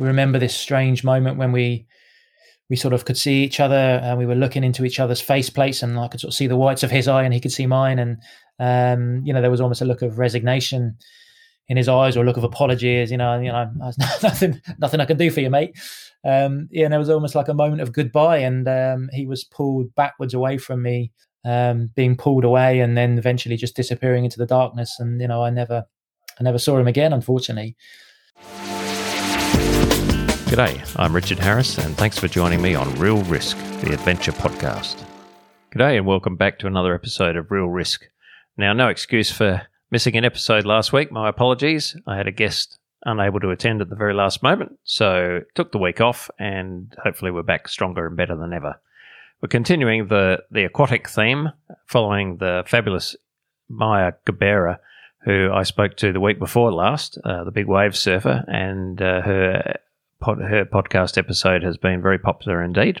we remember this strange moment when we we sort of could see each other and we were looking into each other's face plates and I could sort of see the whites of his eye and he could see mine. And um, you know there was almost a look of resignation in his eyes or a look of apology as you know you know nothing nothing I can do for you mate. Um, yeah and there was almost like a moment of goodbye and um, he was pulled backwards away from me um, being pulled away and then eventually just disappearing into the darkness. And you know I never I never saw him again unfortunately G'day, I'm Richard Harris, and thanks for joining me on Real Risk, the adventure podcast. G'day, and welcome back to another episode of Real Risk. Now, no excuse for missing an episode last week. My apologies. I had a guest unable to attend at the very last moment, so took the week off, and hopefully we're back stronger and better than ever. We're continuing the, the aquatic theme, following the fabulous Maya Gabeira, who I spoke to the week before last, uh, the big wave surfer, and uh, her pod, her podcast episode has been very popular indeed.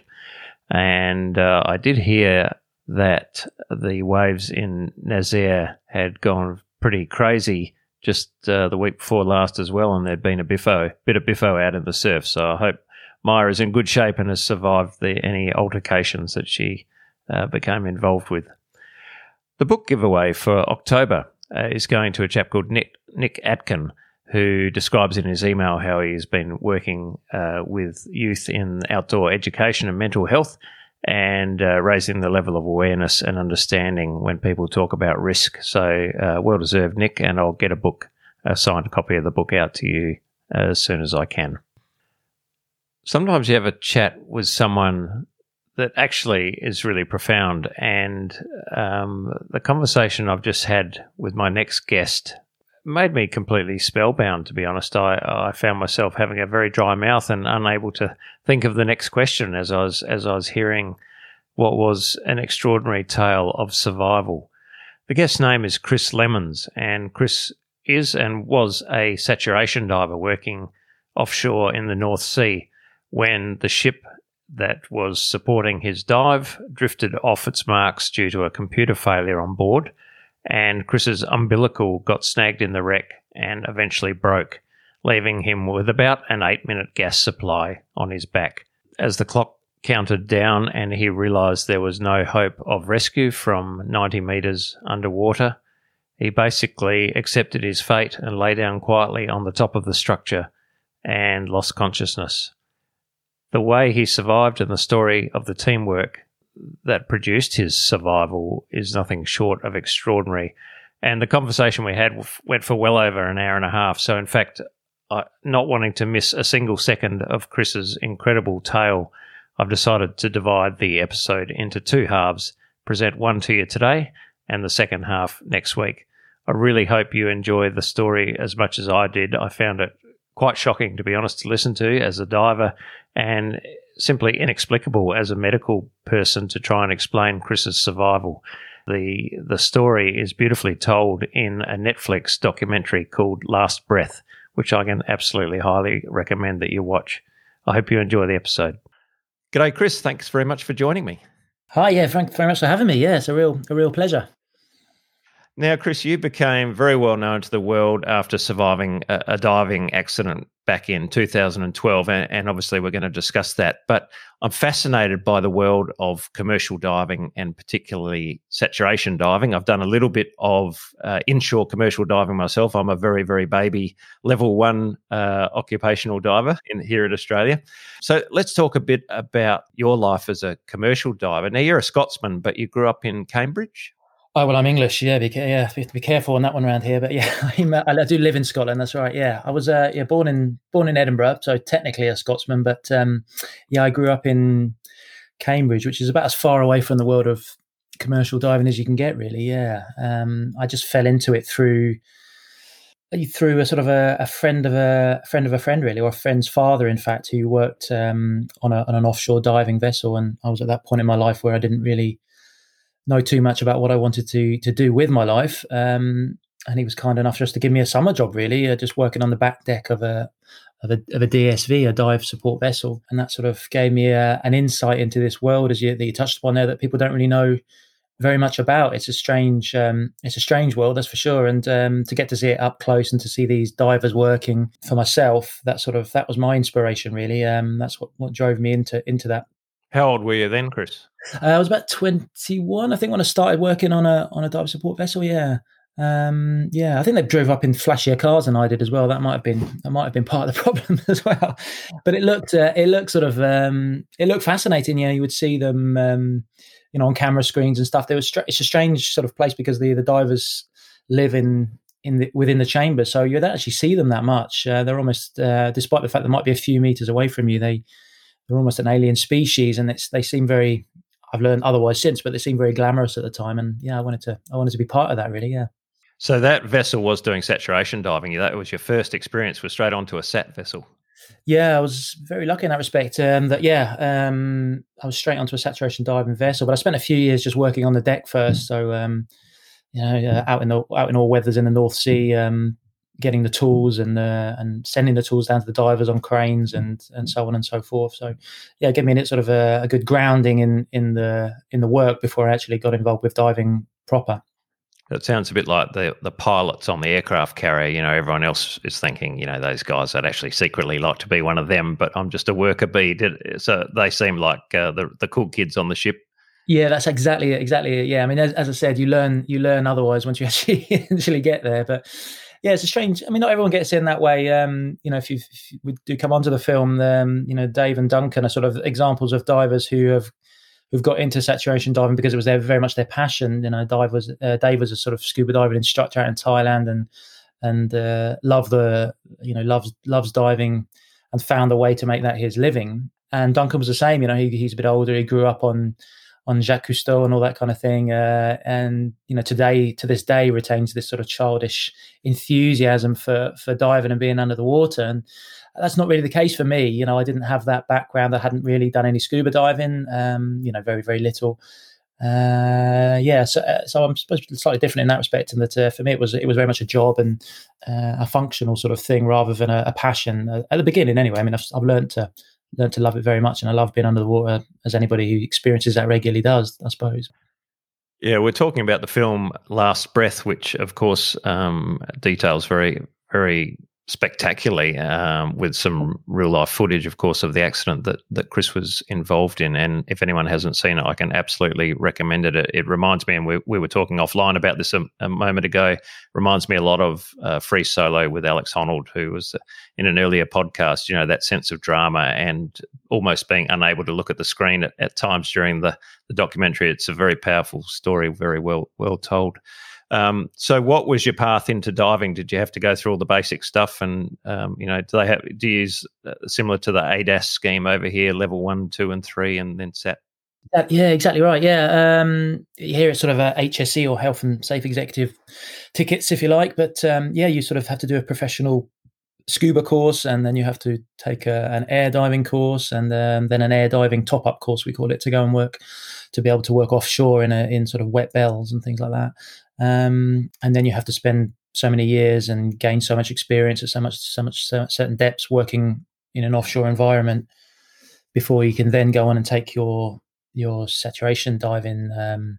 And uh, I did hear that the waves in Nazaré had gone pretty crazy just uh, the week before last as well, and there'd been a biffo, bit of biffo out in the surf. So I hope Maya is in good shape and has survived the, any altercations that she uh, became involved with. The book giveaway for October uh, is going to a chap called Nick, Nick Atkin, who describes in his email how he's been working uh, with youth in outdoor education and mental health and uh, raising the level of awareness and understanding when people talk about risk. So, uh, well deserved, Nick, and I'll get a book, a signed copy of the book out to you as soon as I can. Sometimes you have a chat with someone that actually is really profound, and um, the conversation I've just had with my next guest made me completely spellbound, to be honest. I, I found myself having a very dry mouth and unable to think of the next question as I was as I was hearing what was an extraordinary tale of survival. The guest's name is Chris Lemons, and Chris is and was a saturation diver working offshore in the North Sea when the ship that was supporting his dive drifted off its marks due to a computer failure on board and Chris's umbilical got snagged in the wreck and eventually broke, leaving him with about an eight minute gas supply on his back. As the clock counted down and he realised there was no hope of rescue from 90 metres underwater, he basically accepted his fate and lay down quietly on the top of the structure and lost consciousness. The way he survived and the story of the teamwork that produced his survival is nothing short of extraordinary. And the conversation we had went for well over an hour and a half. So, in fact, uh, not wanting to miss a single second of Chris's incredible tale, I've decided to divide the episode into two halves, present one to you today and the second half next week. I really hope you enjoy the story as much as I did. I found it quite shocking, to be honest, to listen to as a diver, and simply inexplicable as a medical person to try and explain Chris's survival. The the story is beautifully told in a Netflix documentary called Last Breath, which I can absolutely highly recommend that you watch. I hope you enjoy the episode. G'day, Chris. Thanks very much for joining me. Hi, yeah, thank you very much for having me. Yeah, it's a real a real pleasure. Now, Chris, you became very well known to the world after surviving a, a diving accident back in 2012, and, and, obviously we're going to discuss that. But I'm fascinated by the world of commercial diving and particularly saturation diving. I've done a little bit of uh, inshore commercial diving myself. I'm a very, very baby level one uh, occupational diver in here in Australia. So let's talk a bit about your life as a commercial diver. Now, you're a Scotsman, but you grew up in Cambridge. Oh well, I'm English. Yeah, be, yeah, have to be careful on that one around here. But yeah, I do live in Scotland. That's right. Yeah, I was uh, yeah born in born in Edinburgh, so technically a Scotsman. But um, yeah, I grew up in Cambridge, which is about as far away from the world of commercial diving as you can get. Really, yeah. Um, I just fell into it through through a sort of a, a, friend of a, a, friend of a friend, really, or a friend's father, in fact, who worked um, on, a, on an offshore diving vessel. And I was at that point in my life where I didn't really know too much about what I wanted to to do with my life. Um, and he was kind enough just to give me a summer job, really, uh, just working on the back deck of a of a, of a DSV, a dive support vessel, and that sort of gave me a, uh, an insight into this world, as you, that you touched upon there, that people don't really know very much about. It's a strange, um, it's a strange world, that's for sure. And um, to get to see it up close and to see these divers working for myself, that sort of that was my inspiration, really. Um, that's what, what drove me into into that. How old were you then, Chris? Uh, I was about twenty one, I think, when I started working on a on a dive support vessel. Yeah, um, yeah, I think they drove up in flashier cars than I did as well. That might have been that might have been part of the problem as well. But it looked uh, it looked sort of um, it looked fascinating. Yeah, you would see them um, you know on camera screens and stuff. There was str- it's a strange sort of place because the the divers live in in the, within the chamber, so you don't actually see them that much. Uh, they're almost, uh, despite the fact they might be a few meters away from you, they they're almost an alien species, and it's they seem very. I've learned otherwise since, but they seem very glamorous at the time, and yeah, I wanted to I wanted to be part of that. Really, yeah. So that vessel was doing saturation diving. That was your first experience. Was straight onto a sat vessel. Yeah, I was very lucky in that respect. Um, that yeah, um, I was straight onto a saturation diving vessel, but I spent a few years just working on the deck first. So um, you know, uh, out in the out in all weathers in the North Sea, um, getting the tools and uh, and sending the tools down to the divers on cranes and and so on and so forth. So yeah, gave me a sort of a, a good grounding in in the in the work before I actually got involved with diving proper. It sounds a bit like the the pilots on the aircraft carrier. You know, everyone else is thinking, you know, those guys I'd actually secretly like to be one of them, but I'm just a worker bee. Did, so they seem like uh, the the cool kids on the ship. Yeah, that's exactly it. Exactly it. Yeah, I mean, as, as I said, you learn you learn otherwise once you actually actually get there. But yeah, it's a strange. I mean, not everyone gets in that way. Um, you know, if you, if you do come onto the film, um, you know, Dave and Duncan are sort of examples of divers who have who've got into saturation diving because it was their, very much their passion. You know, Dave was uh, Dave was a sort of scuba diving instructor out in Thailand and and uh, love the you know loves loves diving and found a way to make that his living. And Duncan was the same. You know, he, he's a bit older. He grew up on on Jacques Cousteau and all that kind of thing. Uh, and you know, today to this day retains this sort of childish enthusiasm for for diving and being under the water. And that's not really the case for me. You know, I didn't have that background. I hadn't really done any scuba diving. Um, you know, very very little. Uh, yeah, so uh, so I'm supposed slightly different in that respect, and that uh, for me it was it was very much a job and uh, a functional sort of thing rather than a, a passion uh, at the beginning. Anyway, I mean, I've, I've learned to learned to love it very much, and I love being under the water as anybody who experiences that regularly does. I suppose. Yeah, we're talking about the film Last Breath, which of course um, details very very spectacularly um, with some real life footage, of course, of the accident that, that Chris was involved in. And if anyone hasn't seen it, I can absolutely recommend it. It, it reminds me, and we, we were talking offline about this a, a moment ago, reminds me a lot of uh, Free Solo with Alex Honnold, who was in an earlier podcast, you know, that sense of drama and almost being unable to look at the screen at, at times during the, the documentary. It's a very powerful story, very well well told. Um, so, what was your path into diving? Did you have to go through all the basic stuff? And um, you know, do they have do you use uh, similar to the ADAS scheme over here, level one, two, and three, and then set? Yeah, exactly right. Yeah, um, here it's sort of a HSE or Health and Safe Executive tickets, if you like. But um, yeah, you sort of have to do a professional scuba course, and then you have to take a, an air diving course, and um, then an air diving top up course, we call it, to go and work to be able to work offshore in a, in sort of wet bells and things like that. Um, and then you have to spend so many years and gain so much experience at so much so much certain depths working in an offshore environment before you can then go on and take your your saturation diving um,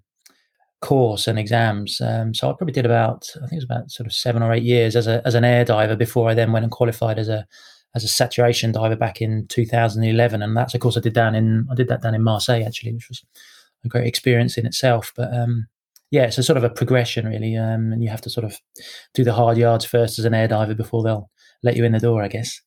course and exams. Um, so I probably did about I think it was about sort of seven or eight years as a as an air diver before I then went and qualified as a as a saturation diver back in 2011. And that's of course I did down in I did that down in Marseille actually, which was a great experience in itself. But um, yeah, it's a sort of a progression really, um, and you have to sort of do the hard yards first as an air diver before they'll let you in the door, I guess.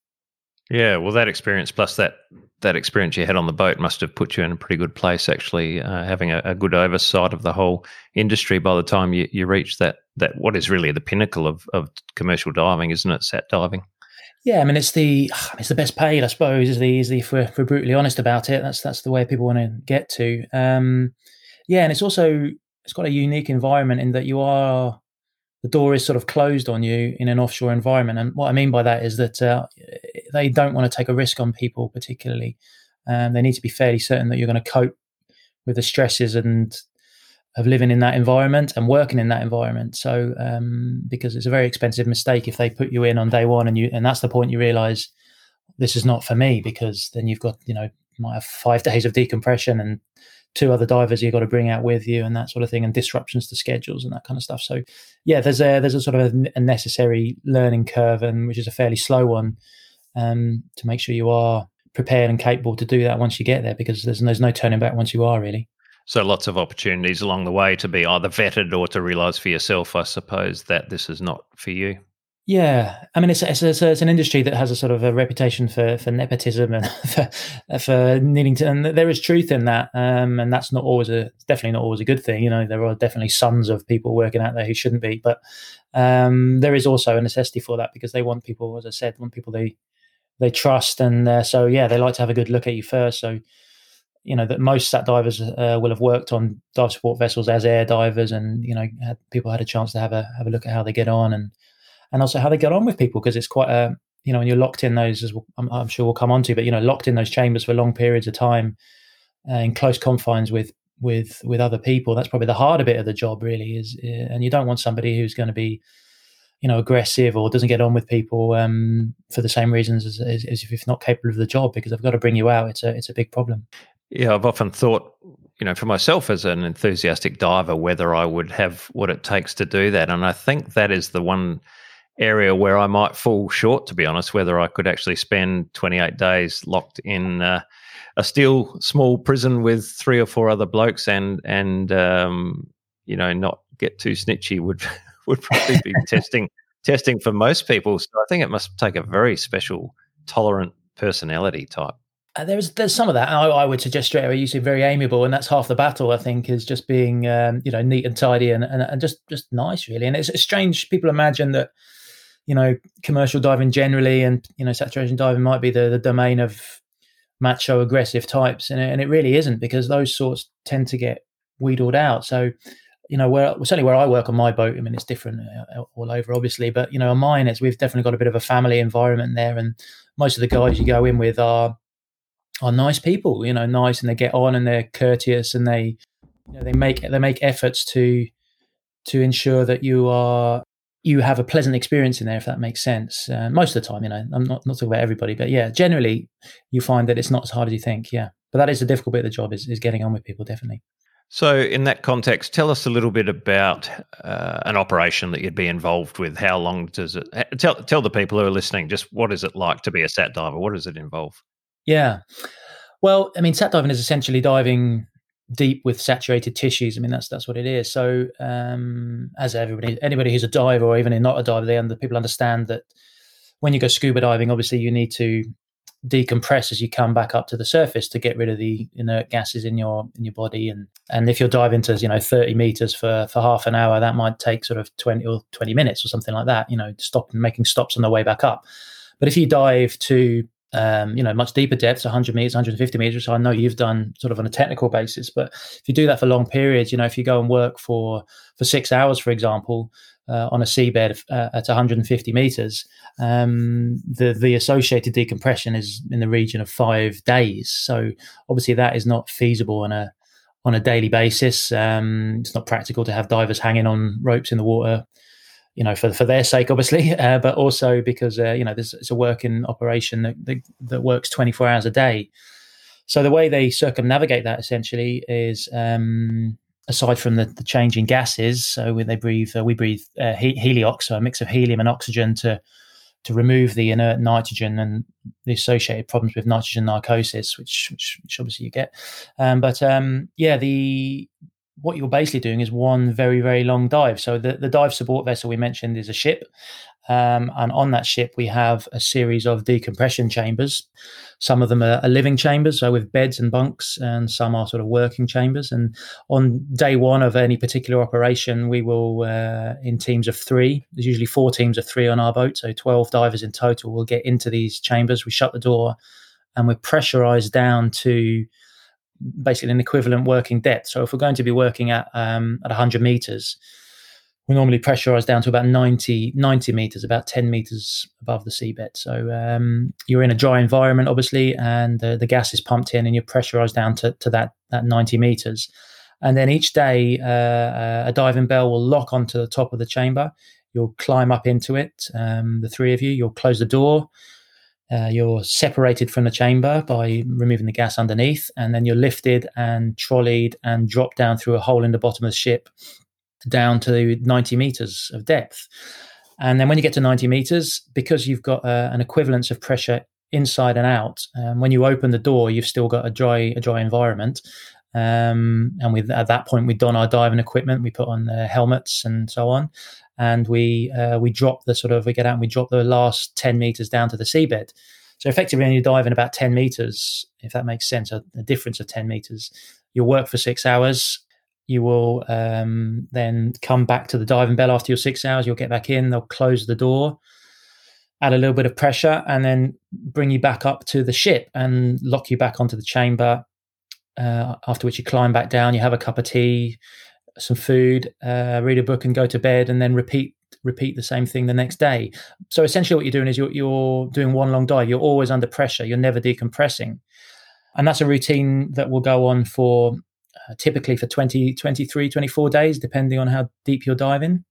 Yeah, well, that experience plus that that experience you had on the boat must have put you in a pretty good place. Actually, uh, having a, a, good oversight of the whole industry by the time you, you reach that that what is really the pinnacle of, of commercial diving, isn't it? Sat diving. Yeah, I mean it's the it's the best paid, I suppose. Is the is the if we're, if we're brutally honest about it, that's that's the way people want to get to. Um, yeah, and it's also it's got a unique environment in that you are the door is sort of closed on you in an offshore environment. And what I mean by that is that uh, they don't want to take a risk on people, particularly. Um, they need to be fairly certain that you're going to cope with the stresses and of living in that environment and working in that environment. So, um, because it's a very expensive mistake if they put you in on day one and you, and that's the point you realize this is not for me because then you've got, you know, might have five days of decompression and two other divers you've got to bring out with you and that sort of thing, and disruptions to schedules and that kind of stuff. So, yeah, there's a there's a sort of a, necessary learning curve, and which is a fairly slow one, um, to make sure you are prepared and capable to do that once you get there, because there's there's no turning back once you are really. So lots of opportunities along the way to be either vetted or to realise for yourself, I suppose, that this is not for you. Yeah, I mean, it's, it's, it's, it's, an industry that has a sort of a reputation for, for nepotism and for, for needing to, and there is truth in that, um, and that's not always a definitely not always a good thing. You know, there are definitely sons of people working out there who shouldn't be, but um, there is also a necessity for that because they want people, as I said, want people they they trust, and uh, so yeah, they like to have a good look at you first. So you know that most sat divers uh, will have worked on dive support vessels as air divers, and you know had, people had a chance to have a have a look at how they get on and and also how they get on with people because it's quite a you know when you're locked in those as I'm, I'm, sure we'll come on to but you know locked in those chambers for long periods of time uh, in close confines with with with other people that's probably the harder bit of the job really is uh, and you don't want somebody who's going to be you know aggressive or doesn't get on with people um, for the same reasons as, as, as, if you're not capable of the job because they've got to bring you out. It's a it's a big problem. Yeah i've often thought you know for myself as an enthusiastic diver whether i would have what it takes to do that and i think that is the one area where I might fall short, to be honest, whether I could actually spend 28 days locked in uh, a steel small prison with three or four other blokes and, and um, you know, not get too snitchy would, would probably be testing, testing for most people. So I think it must take a very special, tolerant personality type. Uh, there's there's some of that. I, I, would suggest straight away you seem very amiable, and that's half the battle. I think is just being um, you know neat and tidy and, and, and just just nice really. And it's, it's strange. People imagine that you know, commercial diving generally and, you know, saturation diving might be the, the domain of macho aggressive types. And it, and it really isn't because those sorts tend to get wheedled out. So, you know, where certainly where I work on my boat, I mean, it's different uh, all over, obviously, but you know, on mine, it's we've definitely got a bit of a family environment there, and most of the guys you go in with are are nice people, you know, nice, and they get on and they're courteous, and they, you know, they make they make efforts to to ensure that you are you have a pleasant experience in there, if that makes sense. Uh, most of the time, you know, I'm not, not talking about everybody, but yeah, generally you find that it's not as hard as you think. Yeah. But that is the difficult bit of the job is, is getting on with people, definitely. So, in that context, tell us a little bit about uh, an operation that you'd be involved with. How long does it tell? Tell the people who are listening just what is it like to be a sat diver? What does it involve? Yeah, well, I mean, sat diving is essentially diving deep with saturated tissues. I mean, that's that's what it is. So, um, as everybody, anybody who's a diver or even not a diver, they under, people understand that when you go scuba diving, obviously you need to decompress as you come back up to the surface to get rid of the inert gases in your in your body and and if you're diving to you know 30 meters for for half an hour that might take sort of 20 or 20 minutes or something like that you know stop making stops on the way back up but if you dive to um, you know, much deeper depths, 100 meters, 150 meters. I know you've done sort of on a technical basis, but if you do that for long periods, you know, if you go and work for for six hours, for example, uh, on a seabed uh, at 150 meters, um, the the associated decompression is in the region of five days. So obviously, that is not feasible on a on a daily basis. Um, it's not practical to have divers hanging on ropes in the water you know, for for their sake, obviously, uh, but also because uh, you know it's a working operation that, that, that works 24 hours a day. So the way they circumnavigate that essentially is, um, aside from the, the changing gases, so when they breathe, uh, we breathe uh, he- heliox, so a mix of helium and oxygen to to remove the inert nitrogen and the associated problems with nitrogen narcosis, which which, which obviously you get. Um, but um, yeah, the what you're basically doing is one very, very long dive. So the, the dive support vessel we mentioned is a ship. Um, and on that ship, we have a series of decompression chambers. Some of them are, are, living chambers, so with beds and bunks, and some are sort of working chambers. And on day one of any particular operation, we will, uh, in teams of three, there's usually four teams of three on our boat, so 12 divers in total will get into these chambers. We shut the door and we're pressurized down to basically an equivalent working depth. So if we're going to be working at um, at 100 meters, we normally pressurize down to about 90, 90 meters, about 10 meters above the seabed. So um, you're in a dry environment, obviously, and the, the gas is pumped in, and you're pressurized down to, to that that 90 meters. And then each day, uh, uh, a diving bell will lock onto the top of the chamber. You'll climb up into it, um, the three of you. You'll close the door Uh, you're separated from the chamber by removing the gas underneath, and then you're lifted and trolleyed and dropped down through a hole in the bottom of the ship down to 90 meters of depth. And then when you get to 90 meters, because you've got uh, an equivalence of pressure inside and out, um, when you open the door, you've still got a dry, a dry environment. Um, and with at that point, we don our diving equipment, we put on uh, helmets and so on, and we uh, we drop the sort of we get out and we drop the last 10 meters down to the seabed. So effectively, when you dive in about 10 meters, if that makes sense, a, a difference of 10 meters, you'll work for six hours you will um, then come back to the diving bell after your six hours. You'll get back in. They'll close the door, add a little bit of pressure, and then bring you back up to the ship and lock you back onto the chamber. Uh, after which you climb back down. You have a cup of tea, some food, uh, read a book, and go to bed, and then repeat repeat the same thing the next day. So essentially, what you're doing is you're, you're doing one long dive. You're always under pressure. You're never decompressing, and that's a routine that will go on for uh, typically for 20, 23, 24 days, depending on how deep you're diving.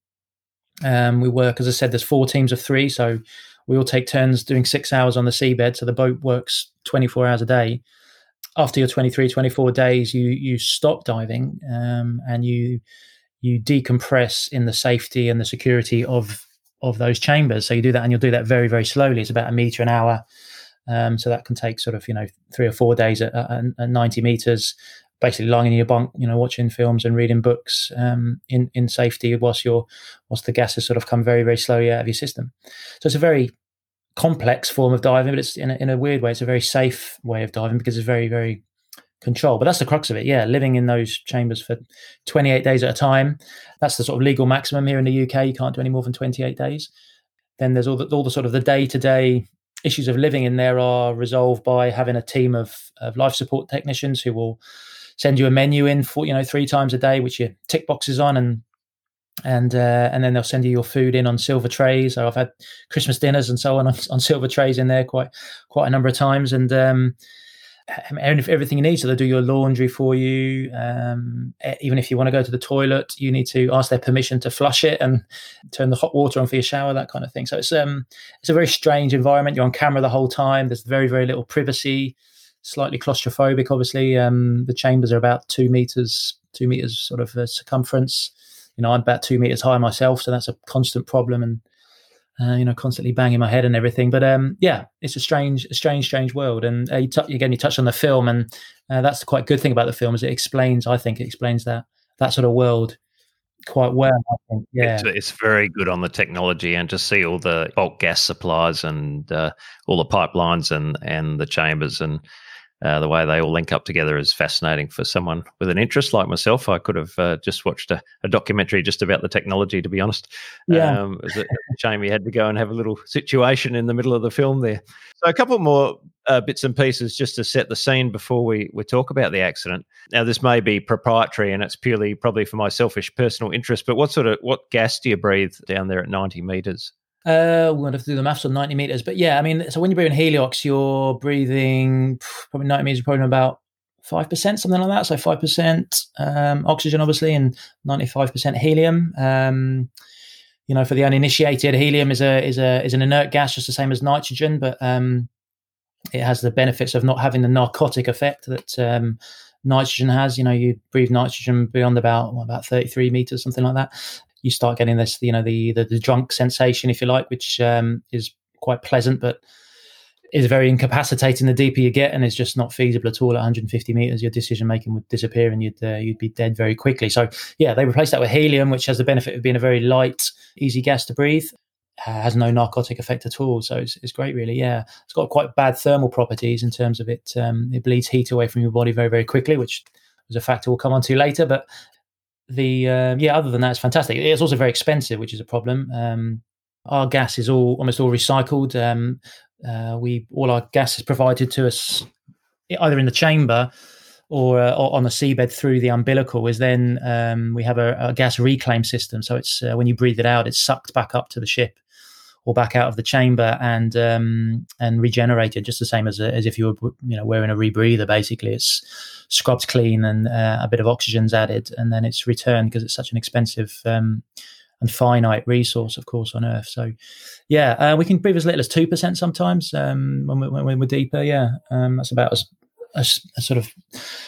Um, we work, as I said, there's four teams of three. So we all take turns doing six hours on the seabed. So the boat works 24 hours a day. After your 23, 24 days, you you stop diving um, and you you decompress in the safety and the security of of those chambers. So you do that, and you'll do that very, very slowly. It's about a meter an hour. Um, so that can take sort of you know three or four days at, at, at 90 meters basically lying in your bunk, you know, watching films and reading books um, in in safety whilst your whilst the gases sort of come very very slowly out of your system. So it's a very complex form of diving, but it's in a, in a weird way, it's a very safe way of diving because it's very very controlled. But that's the crux of it. Yeah, living in those chambers for 28 days at a time. That's the sort of legal maximum here in the UK. You can't do any more than 28 days. Then there's all the, all the sort of the day to day issues of living in there are resolved by having a team of, of life support technicians who will send you a menu in for you know three times a day, which you tick boxes on, and and uh, and then they'll send you your food in on silver trays. So I've had Christmas dinners and so on on, silver trays in there quite quite a number of times, and um, everything you need. So they'll do your laundry for you. Um, even if you want to go to the toilet, you need to ask their permission to flush it and turn the hot water on for your shower, that kind of thing. So it's um it's a very strange environment. You're on camera the whole time. There's very very little privacy slightly claustrophobic. Obviously, um, the chambers are about two meters, two meters sort of uh, circumference. You know, I'm about two meters high myself, so that's a constant problem, and uh, you know, constantly banging my head and everything. But um, yeah, it's a strange, a strange, strange world. And uh, you t- again, you touched on the film, and uh, that's the quite good thing about the film is it explains. I think it explains that that sort of world quite well. I think. Yeah, it's, it's, very good on the technology, and to see all the bulk gas supplies and uh, all the pipelines and and the chambers and uh, the way they all link up together is fascinating for someone with an interest like myself. I could have uh, just watched a, a, documentary just about the technology, to be honest. Yeah. Um, it was a shame you had to go and have a little situation in the middle of the film there. So, a couple more uh, bits and pieces just to set the scene before we, we talk about the accident. Now, this may be proprietary and it's purely probably for my selfish personal interest, but what sort of what gas do you breathe down there at 90 meters? Uh, we're going to have to do the maths on 90 meters. But yeah, I mean, so when you're breathing heliox, you're breathing probably 90 meters, probably about 5%, something like that. So 5% um, oxygen, obviously, and 95% helium. Um, you know, for the uninitiated, helium is a is a is an inert gas, just the same as nitrogen, but um, it has the benefits of not having the narcotic effect that um, nitrogen has. You know, you breathe nitrogen beyond about what, about 33 meters, something like that you start getting this, you know, the the, the drunk sensation, if you like, which um, is quite pleasant, but is very incapacitating the deeper you get, and it's just not feasible at all at 150 meters. Your decision making would disappear, and you'd uh, you'd be dead very quickly. So yeah, they replaced that with helium, which has the benefit of being a very light, easy gas to breathe. Uh, has no narcotic effect at all, so it's, it's great, really. Yeah, it's got quite bad thermal properties in terms of it. Um, it bleeds heat away from your body very, very quickly, which was a factor we'll come on to later. But the uh, yeah, other than that, it's fantastic. It's also very expensive, which is a problem. Um, our gas is all almost all recycled. Um, uh, we all our gas is provided to us either in the chamber or, uh, or on the seabed through the umbilical. Is then um, we have a, a, gas reclaim system, so it's uh, when you breathe it out, it's sucked back up to the ship or back out of the chamber and um, and regenerated, just the same as as if you were you know wearing a rebreather. Basically, it's scrubbed clean and uh, a bit of oxygen's added, and then it's returned because it's such an expensive um, and finite resource, of course, on Earth. So, yeah, uh, we can breathe as little as two percent sometimes um, when, we, when we're deeper. Yeah, um, that's about as, as a sort of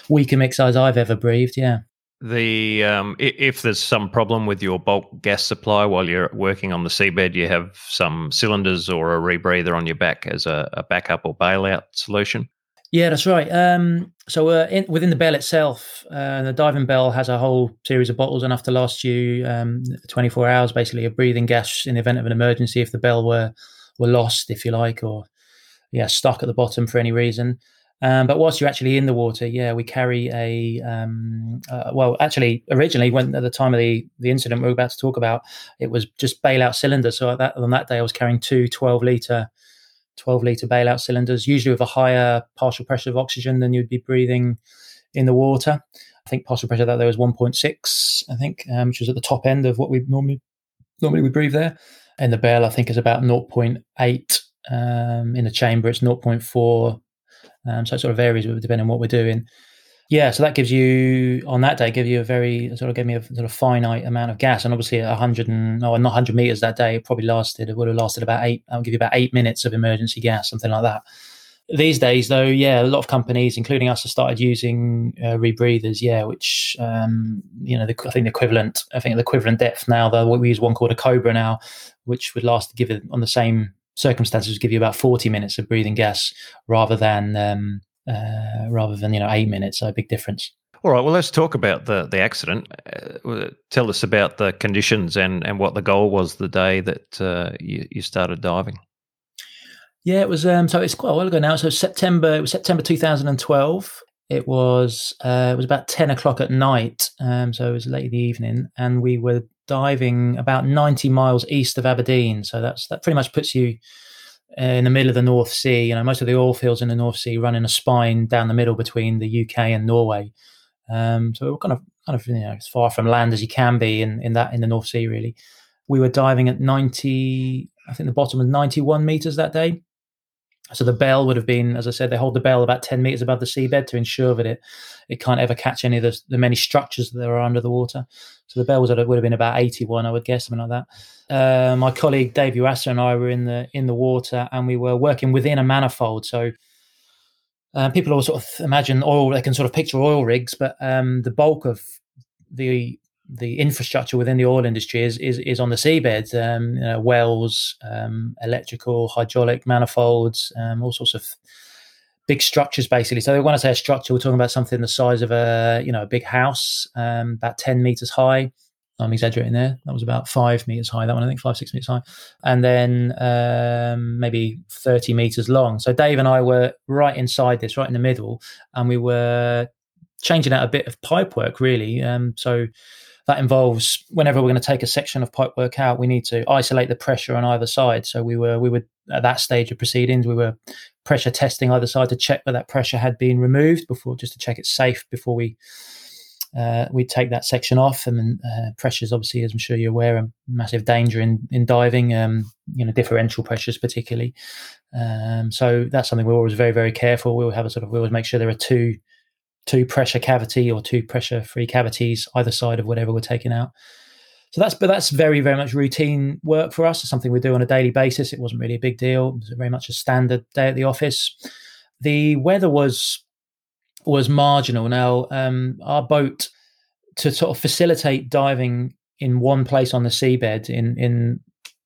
weaker mix as I've ever breathed. Yeah. The um, if there's some problem with your bulk gas supply while you're working on the seabed, you have some cylinders or a rebreather on your back as a, a backup or bailout solution. Yeah, that's right. Um, so uh, in, within the bell itself, uh, the diving bell has a whole series of bottles enough to last you um, 24 hours, basically, of breathing gas in the event of an emergency if the bell were were lost, if you like, or yeah, stuck at the bottom for any reason. Um, but whilst you're actually in the water, yeah, we carry a um, uh, well. Actually, originally, when at the time of the the incident we are about to talk about, it was just bailout cylinder. So that on that day, I was carrying two 12 liter 12 litre bailout cylinders, usually with a higher partial pressure of oxygen than you'd be breathing in the water. I think partial pressure that there was 1.6, I think, um, which was at the top end of what we normally normally we breathe there. And the bell, I think, is about 0.8. Um, in the chamber, it's 0.4. Um, so it sort of varies depending on what we're doing yeah, so that gives you on that day give you a very sort of gave me a sort of finite amount of gas, and obviously a hundred and no, not hundred meters that day. It probably lasted. It would have lasted about eight. I'll give you about eight minutes of emergency gas, something like that. These days, though, yeah, a lot of companies, including us, have started using uh, rebreathers. Yeah, which um, you know, the, I think the equivalent. I think the equivalent depth now. Though we use one called a Cobra now, which would last give it on the same circumstances give you about 40 minutes of breathing gas rather than um, uh, rather than you know eight minutes. So a big difference. All right. Well, let's talk about the the accident. Uh, tell us about the conditions and and what the goal was the day that uh, you, you started diving. Yeah, it was. Um, so it's quite a while ago now. So September. It was September 2012. It was. Uh, it was about 10 o'clock at night. Um, so it was late in the evening, and we were diving about 90 miles east of Aberdeen. So that's that pretty much puts you in the middle of the North Sea. You know, most of the oil fields in the North Sea run in a spine down the middle between the UK and Norway. Um, so we're kind of kind of you know as far from land as you can be in, in that in the North Sea. Really, we were diving at ninety. I think the bottom was ninety one meters that day. So the bell would have been, as I said, they hold the bell about ten meters above the seabed to ensure that it it can't ever catch any of the, the many structures that are under the water. So the bell was would have been about eighty one, I would guess, something like that. Uh, my colleague Dave Yuasa and I were in the in the water, and we were working within a manifold. So uh, people all sort of imagine oil; they can sort of picture oil rigs, but um, the bulk of the the infrastructure within the oil industry is is, is on the seabed. Um, you know, wells, um, electrical, hydraulic manifolds, um, all sorts of big structures, basically. So when I say a structure, we're talking about something the size of a you know a big house, um, about ten meters high. I'm exaggerating there. That was about five meters high. That one, I think, five six meters high, and then um, maybe thirty meters long. So Dave and I were right inside this, right in the middle, and we were changing out a bit of pipe work, really. Um, so that involves whenever we're going to take a section of pipe work out, we need to isolate the pressure on either side. So we were we were at that stage of proceedings, we were pressure testing either side to check that that pressure had been removed before, just to check it's safe before we uh, we take that section off. And uh, pressures, obviously, as I'm sure you're aware, a massive danger in in diving. Um, you know, differential pressures particularly. Um, so that's something we're always very very careful. We'll have a sort of we always make sure there are two two pressure cavity or two pressure free cavities either side of whatever we're taking out. So that's but that's very very much routine work for us. It's something we do on a daily basis. It wasn't really a big deal. It was very much a standard day at the office. The weather was was marginal. Now um, our boat to sort of facilitate diving in one place on the seabed in in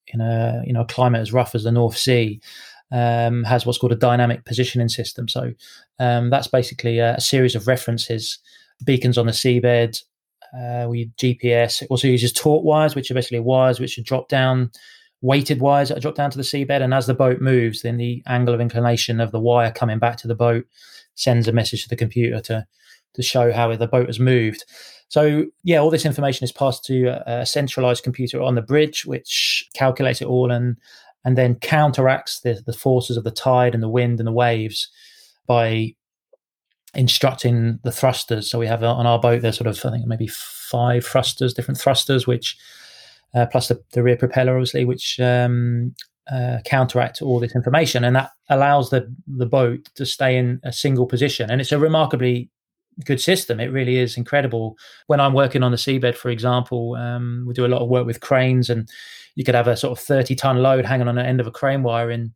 in a you know a climate as rough as the North Sea um, has what's called a dynamic positioning system. So um, that's basically a, a, series of references, beacons on the seabed. Uh, we GPS. It also uses taut wires, which are basically wires which are dropped down, weighted wires that are dropped down to the seabed. And as the boat moves, then the angle of inclination of the wire coming back to the boat sends a message to the computer to to show how the boat has moved. So yeah, all this information is passed to a, a centralized computer on the bridge, which calculates it all and and then counteracts the, the forces of the tide and the wind and the waves by instructing the thrusters. So we have on our boat, there's sort of, I think, maybe five thrusters, different thrusters, which uh, plus the, the, rear propeller, obviously, which um, uh, counteract all this information, and that allows the the boat to stay in a single position. And it's a remarkably good system. It really is incredible. When I'm working on the seabed, for example, um, we do a lot of work with cranes, and you could have a sort of 30 ton load hanging on the end of a crane wire in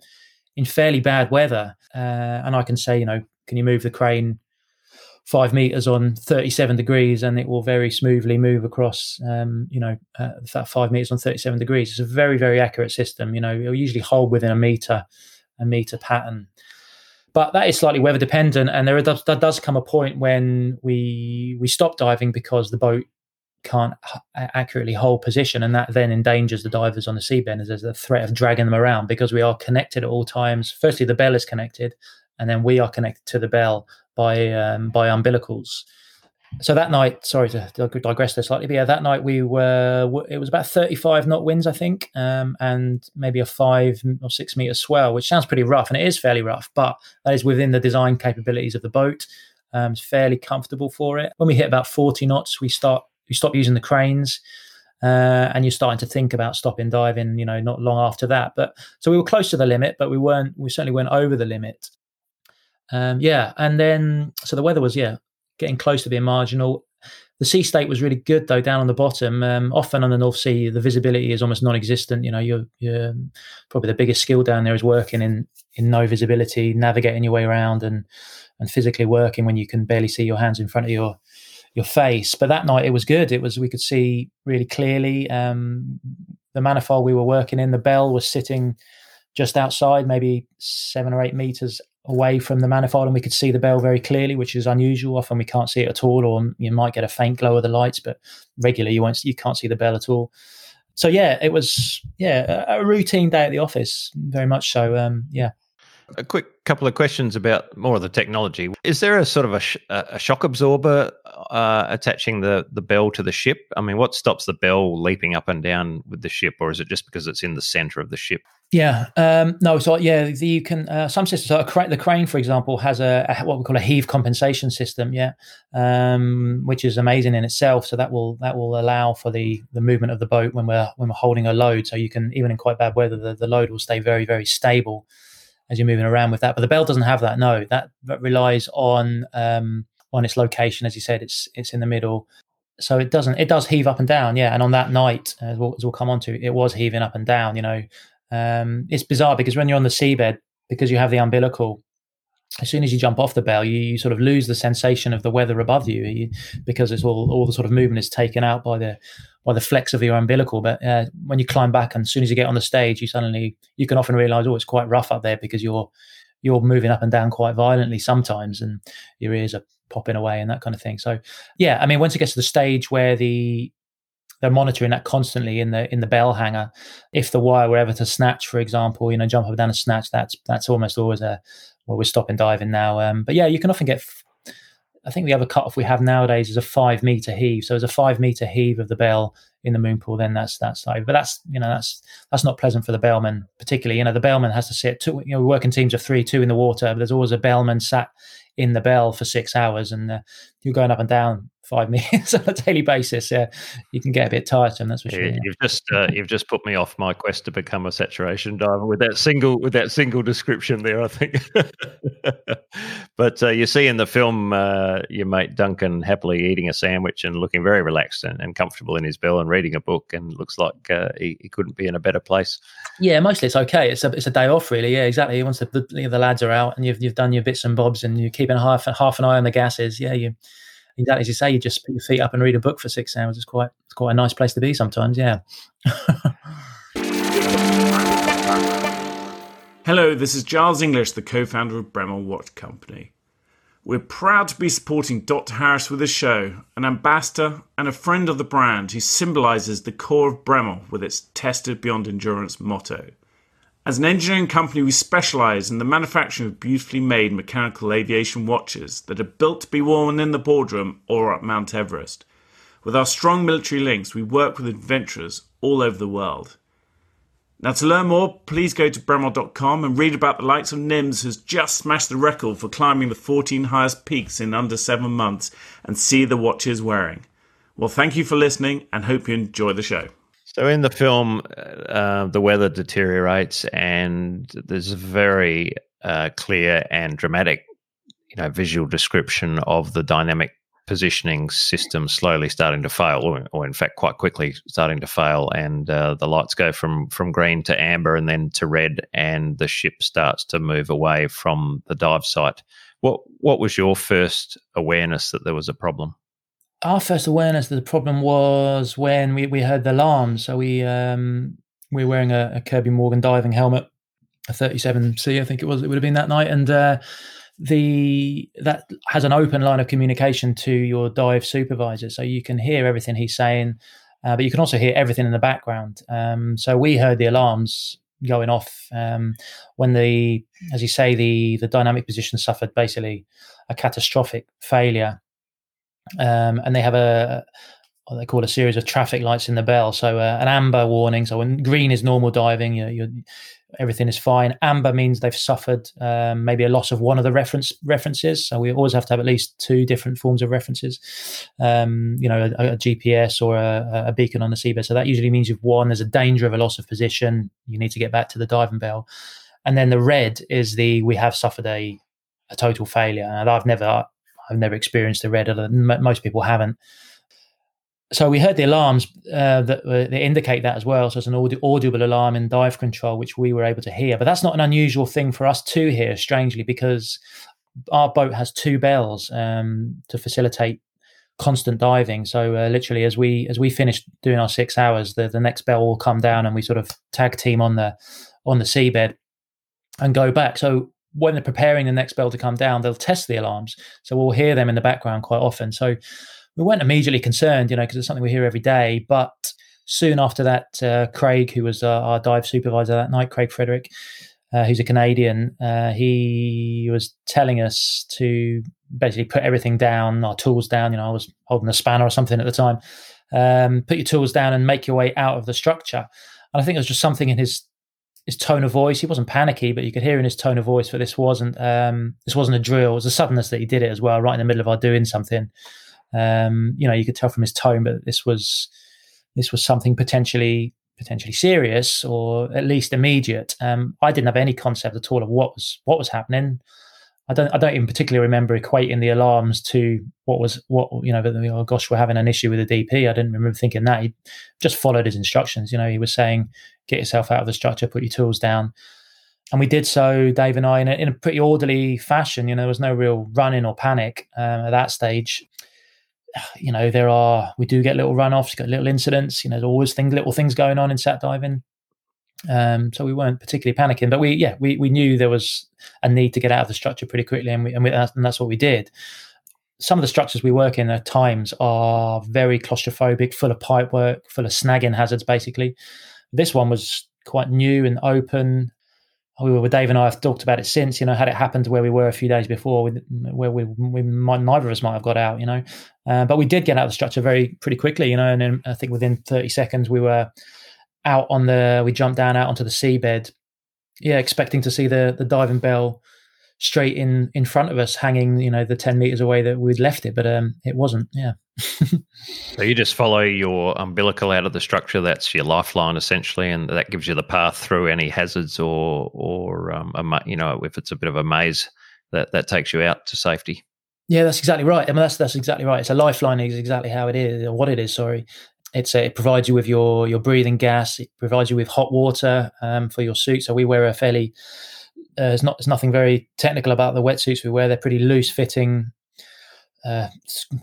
in fairly bad weather, uh, and I can say, you know, can you move the crane five meters on 37 degrees and it will very smoothly move across um, you know uh, that five meters on 37 degrees? It's a very very accurate system. You know it'll usually hold within a meter a meter pattern. But that is slightly weather dependent and there, does, there does come a point when we we stop diving because the boat can't accurately hold position and that then endangers the divers on the seabed as there's a threat of dragging them around because we are connected at all times firstly the bell is connected and then we are connected to the bell by um, by umbilicals. So that night, sorry to digress there slightly, but yeah, that night we were it was about thirty five knot winds, I think, um, and maybe a five or six meter swell, which sounds pretty rough, and it is fairly rough, but that is within the design capabilities of the boat. Um, it's fairly comfortable for it. When we hit about forty knots, we start we stop using the cranes. Uh, and you're starting to think about stopping diving, you know, not long after that. But so we were close to the limit, but we weren't, we certainly weren't over the limit. Um, yeah, and then so the weather was yeah getting close to being marginal. The sea state was really good though down on the bottom. Um, often on the North Sea, the visibility is almost non-existent. You know, you're, you're probably the biggest skill down there is working in in no visibility, navigating your way around, and and physically working when you can barely see your hands in front of your your face. But that night it was good. It was we could see really clearly. Um, the manifold we were working in, the bell was sitting just outside, maybe seven or eight meters away from the manifold and we could see the bell very clearly, which is unusual. Often we can't see it at all, or you might get a faint glow of the lights, but regularly you won't you can't see the bell at all. So yeah, it was yeah a, routine day at the office, very much so. Um, yeah. A quick couple of questions about more of the technology. Is there a sort of a, sh- a shock absorber uh, attaching the the bell to the ship? I mean, what stops the bell leaping up and down with the ship, or is it just because it's in the center of the ship? Yeah, um, no. So yeah, the, you can uh, some systems. So cra- the crane, for example, has a, a, what we call a heave compensation system. Yeah, um, which is amazing in itself. So that will that will allow for the the movement of the boat when we're when we're holding a load. So you can even in quite bad weather, the, the load will stay very very stable as you're moving around with that. But the bell doesn't have that. No, that, that relies on um, on its location. As you said, it's it's in the middle so it doesn't it does heave up and down yeah and on that night as we'll, as we'll come on to it was heaving up and down you know um, it's bizarre because when you're on the seabed, because you have the umbilical, as soon as you jump off the bell, you, you sort of lose the sensation of the weather above you, you, because it's all all the sort of movement is taken out by the by the flex of your umbilical. But uh, when you climb back, and as soon as you get on the stage, you suddenly you can often realise, oh, it's quite rough up there because you're you're moving up and down quite violently sometimes, and your ears are popping away and that kind of thing. So, yeah, I mean, once it gets to the stage where the they're monitoring that constantly in the in the bell hanger. If the wire were ever to snatch, for example, you know, jump up and down and snatch, that's that's almost always a well, we're stopping diving now. Um, but yeah, you can often get. I think the other cutoff we have nowadays is a five meter heave. So as a five meter heave of the bell in the moon pool, then that's that's like, but that's you know that's that's not pleasant for the bellman particularly. You know, the bellman has to sit two. You know, we work in teams of three, two in the water, but there's always a bellman sat in the bell for six hours, and uh, you're going up and down five minutes on a daily basis, yeah, you can get a bit tiresome. That's for sure. Yeah, you've just uh, you've just put me off my quest to become a saturation diver with that single with that single description there. I think. but uh, you see in the film uh, your mate Duncan happily eating a sandwich and looking very relaxed and, and comfortable in his bell and reading a book, and looks like uh, he, he, couldn't be in a better place. Yeah, mostly it's okay. It's a it's a day off, really. Yeah, exactly. Once the, the, the lads are out and you've you've done your bits and bobs and you're keeping half half an eye on the gases, yeah, you exactly as you say, you just put your feet up and read a book for six hours. It's quite it's quite a nice place to be sometimes. Yeah. Hello, this is Giles English, the co-founder of Bremont Watch Company. We're proud to be supporting Dr. Harris with this show, an ambassador and a friend of the brand who symbolises the core of Bremont with its tested beyond endurance motto. As an engineering company, we specialize in the manufacturing of beautifully made mechanical aviation watches that are built to be worn in the boardroom or at Mount Everest. With our strong military links, we work with adventurers all over the world. Now, to learn more, please go to Bremont.com and read about the likes of Nims, who's just smashed the record for climbing the 14 highest peaks in under seven months, and see the watches wearing. Well, thank you for listening and hope you enjoy the show. So in the film, uh, the weather deteriorates, and there's a very uh, clear and dramatic you know visual description of the dynamic positioning system slowly starting to fail, or, or in fact quite quickly starting to fail, and uh, the lights go from from green to amber and then to red, and the ship starts to move away from the dive site. What what was your first awareness that there was a problem? Our first awareness of the problem was when we, we heard the alarm. So we um, we were wearing a, a Kirby Morgan diving helmet, a 37C, I think it was. It would have been that night, and uh, the that has an open line of communication to your dive supervisor, so you can hear everything he's saying, uh, but you can also hear everything in the background. Um, so we heard the alarms going off um, when the, as you say, the the dynamic position suffered basically a catastrophic failure, um, and they have a what they call a series of traffic lights in the bell. So uh, an amber warning. So when green is normal diving, you everything is fine. Amber means they've suffered um, maybe a loss of one of the reference references. So we always have to have at least two different forms of references. Um, you know, a, a GPS or a, a, beacon on the seabed. So that usually means you've won. There's a danger of a loss of position. You need to get back to the diving bell. And then the red is the we have suffered a a total failure. And I've never I've never experienced the red. Alert. Most people haven't so we heard the alarms uh, that uh, they indicate that as well. So it's an audi- audible alarm in dive control, which we were able to hear. But that's not an unusual thing for us to hear, strangely, because our boat has two bells um, to facilitate constant diving. So uh, literally, as we as we finish doing our six hours, the, the next bell will come down, and we sort of tag team on the on the seabed and go back. So when they're preparing the next bell to come down, they'll test the alarms. So we'll hear them in the background quite often. So we weren't immediately concerned, you know, because it's something we hear every day. But soon after that, uh, Craig, who was uh, our dive supervisor that night, Craig Frederick, uh, who's a Canadian, uh, he was telling us to basically put everything down, our tools down. You know, I was holding a spanner or something at the time. Um, put your tools down and make your way out of the structure. And I think it was just something in his his tone of voice. He wasn't panicky, but you could hear in his tone of voice that this wasn't um, this wasn't a drill. It was a suddenness that he did it as well, right in the middle of our doing something. Um, you know, you could tell from his tone, but this was this was something potentially potentially serious or at least immediate. Um, I didn't have any concept at all of what was what was happening. I don't I don't even particularly remember equating the alarms to what was what you know. But oh gosh, we're having an issue with the DP. I didn't remember thinking that. He just followed his instructions. You know, he was saying, "Get yourself out of the structure, put your tools down." and we did so, Dave and I, in a, in a, pretty orderly fashion. You know, there was no real running or panic um, at that stage you know, there are we do get little runoffs, get little incidents. You know, there's always things, little things going on in sat diving. Um, so we weren't particularly panicking, but we yeah we we knew there was a need to get out of the structure pretty quickly, and we and, we, and that's what we did. Some of the structures we work in at times are very claustrophobic, full of pipe work, full of snagging hazards. Basically, this one was quite new and open we were with Dave and I have talked about it since. You know, had it happened to where we were a few days before, where we, we might, neither of us might have got out. You know, uh, but we did get out of the structure very pretty quickly. You know, and then I think within thirty seconds we were out on the. We jumped down out onto the seabed. Yeah, expecting to see the the diving bell straight in in front of us, hanging. You know, the ten meters away that we'd left it, but um, it wasn't. Yeah. So you just follow your umbilical out of the structure. That's your lifeline, essentially, and that gives you the path through any hazards or or um, a, you know if it's a bit of a maze that that takes you out to safety. Yeah, that's exactly right. I mean, that's that's exactly right. It's a lifeline. Is exactly how it is, or what it is. Sorry, it's a, it provides you with your your breathing gas. It provides you with hot water um, for your suit. So we wear a fairly uh, not. There's nothing very technical about the wetsuits we wear. They're pretty loose fitting uh,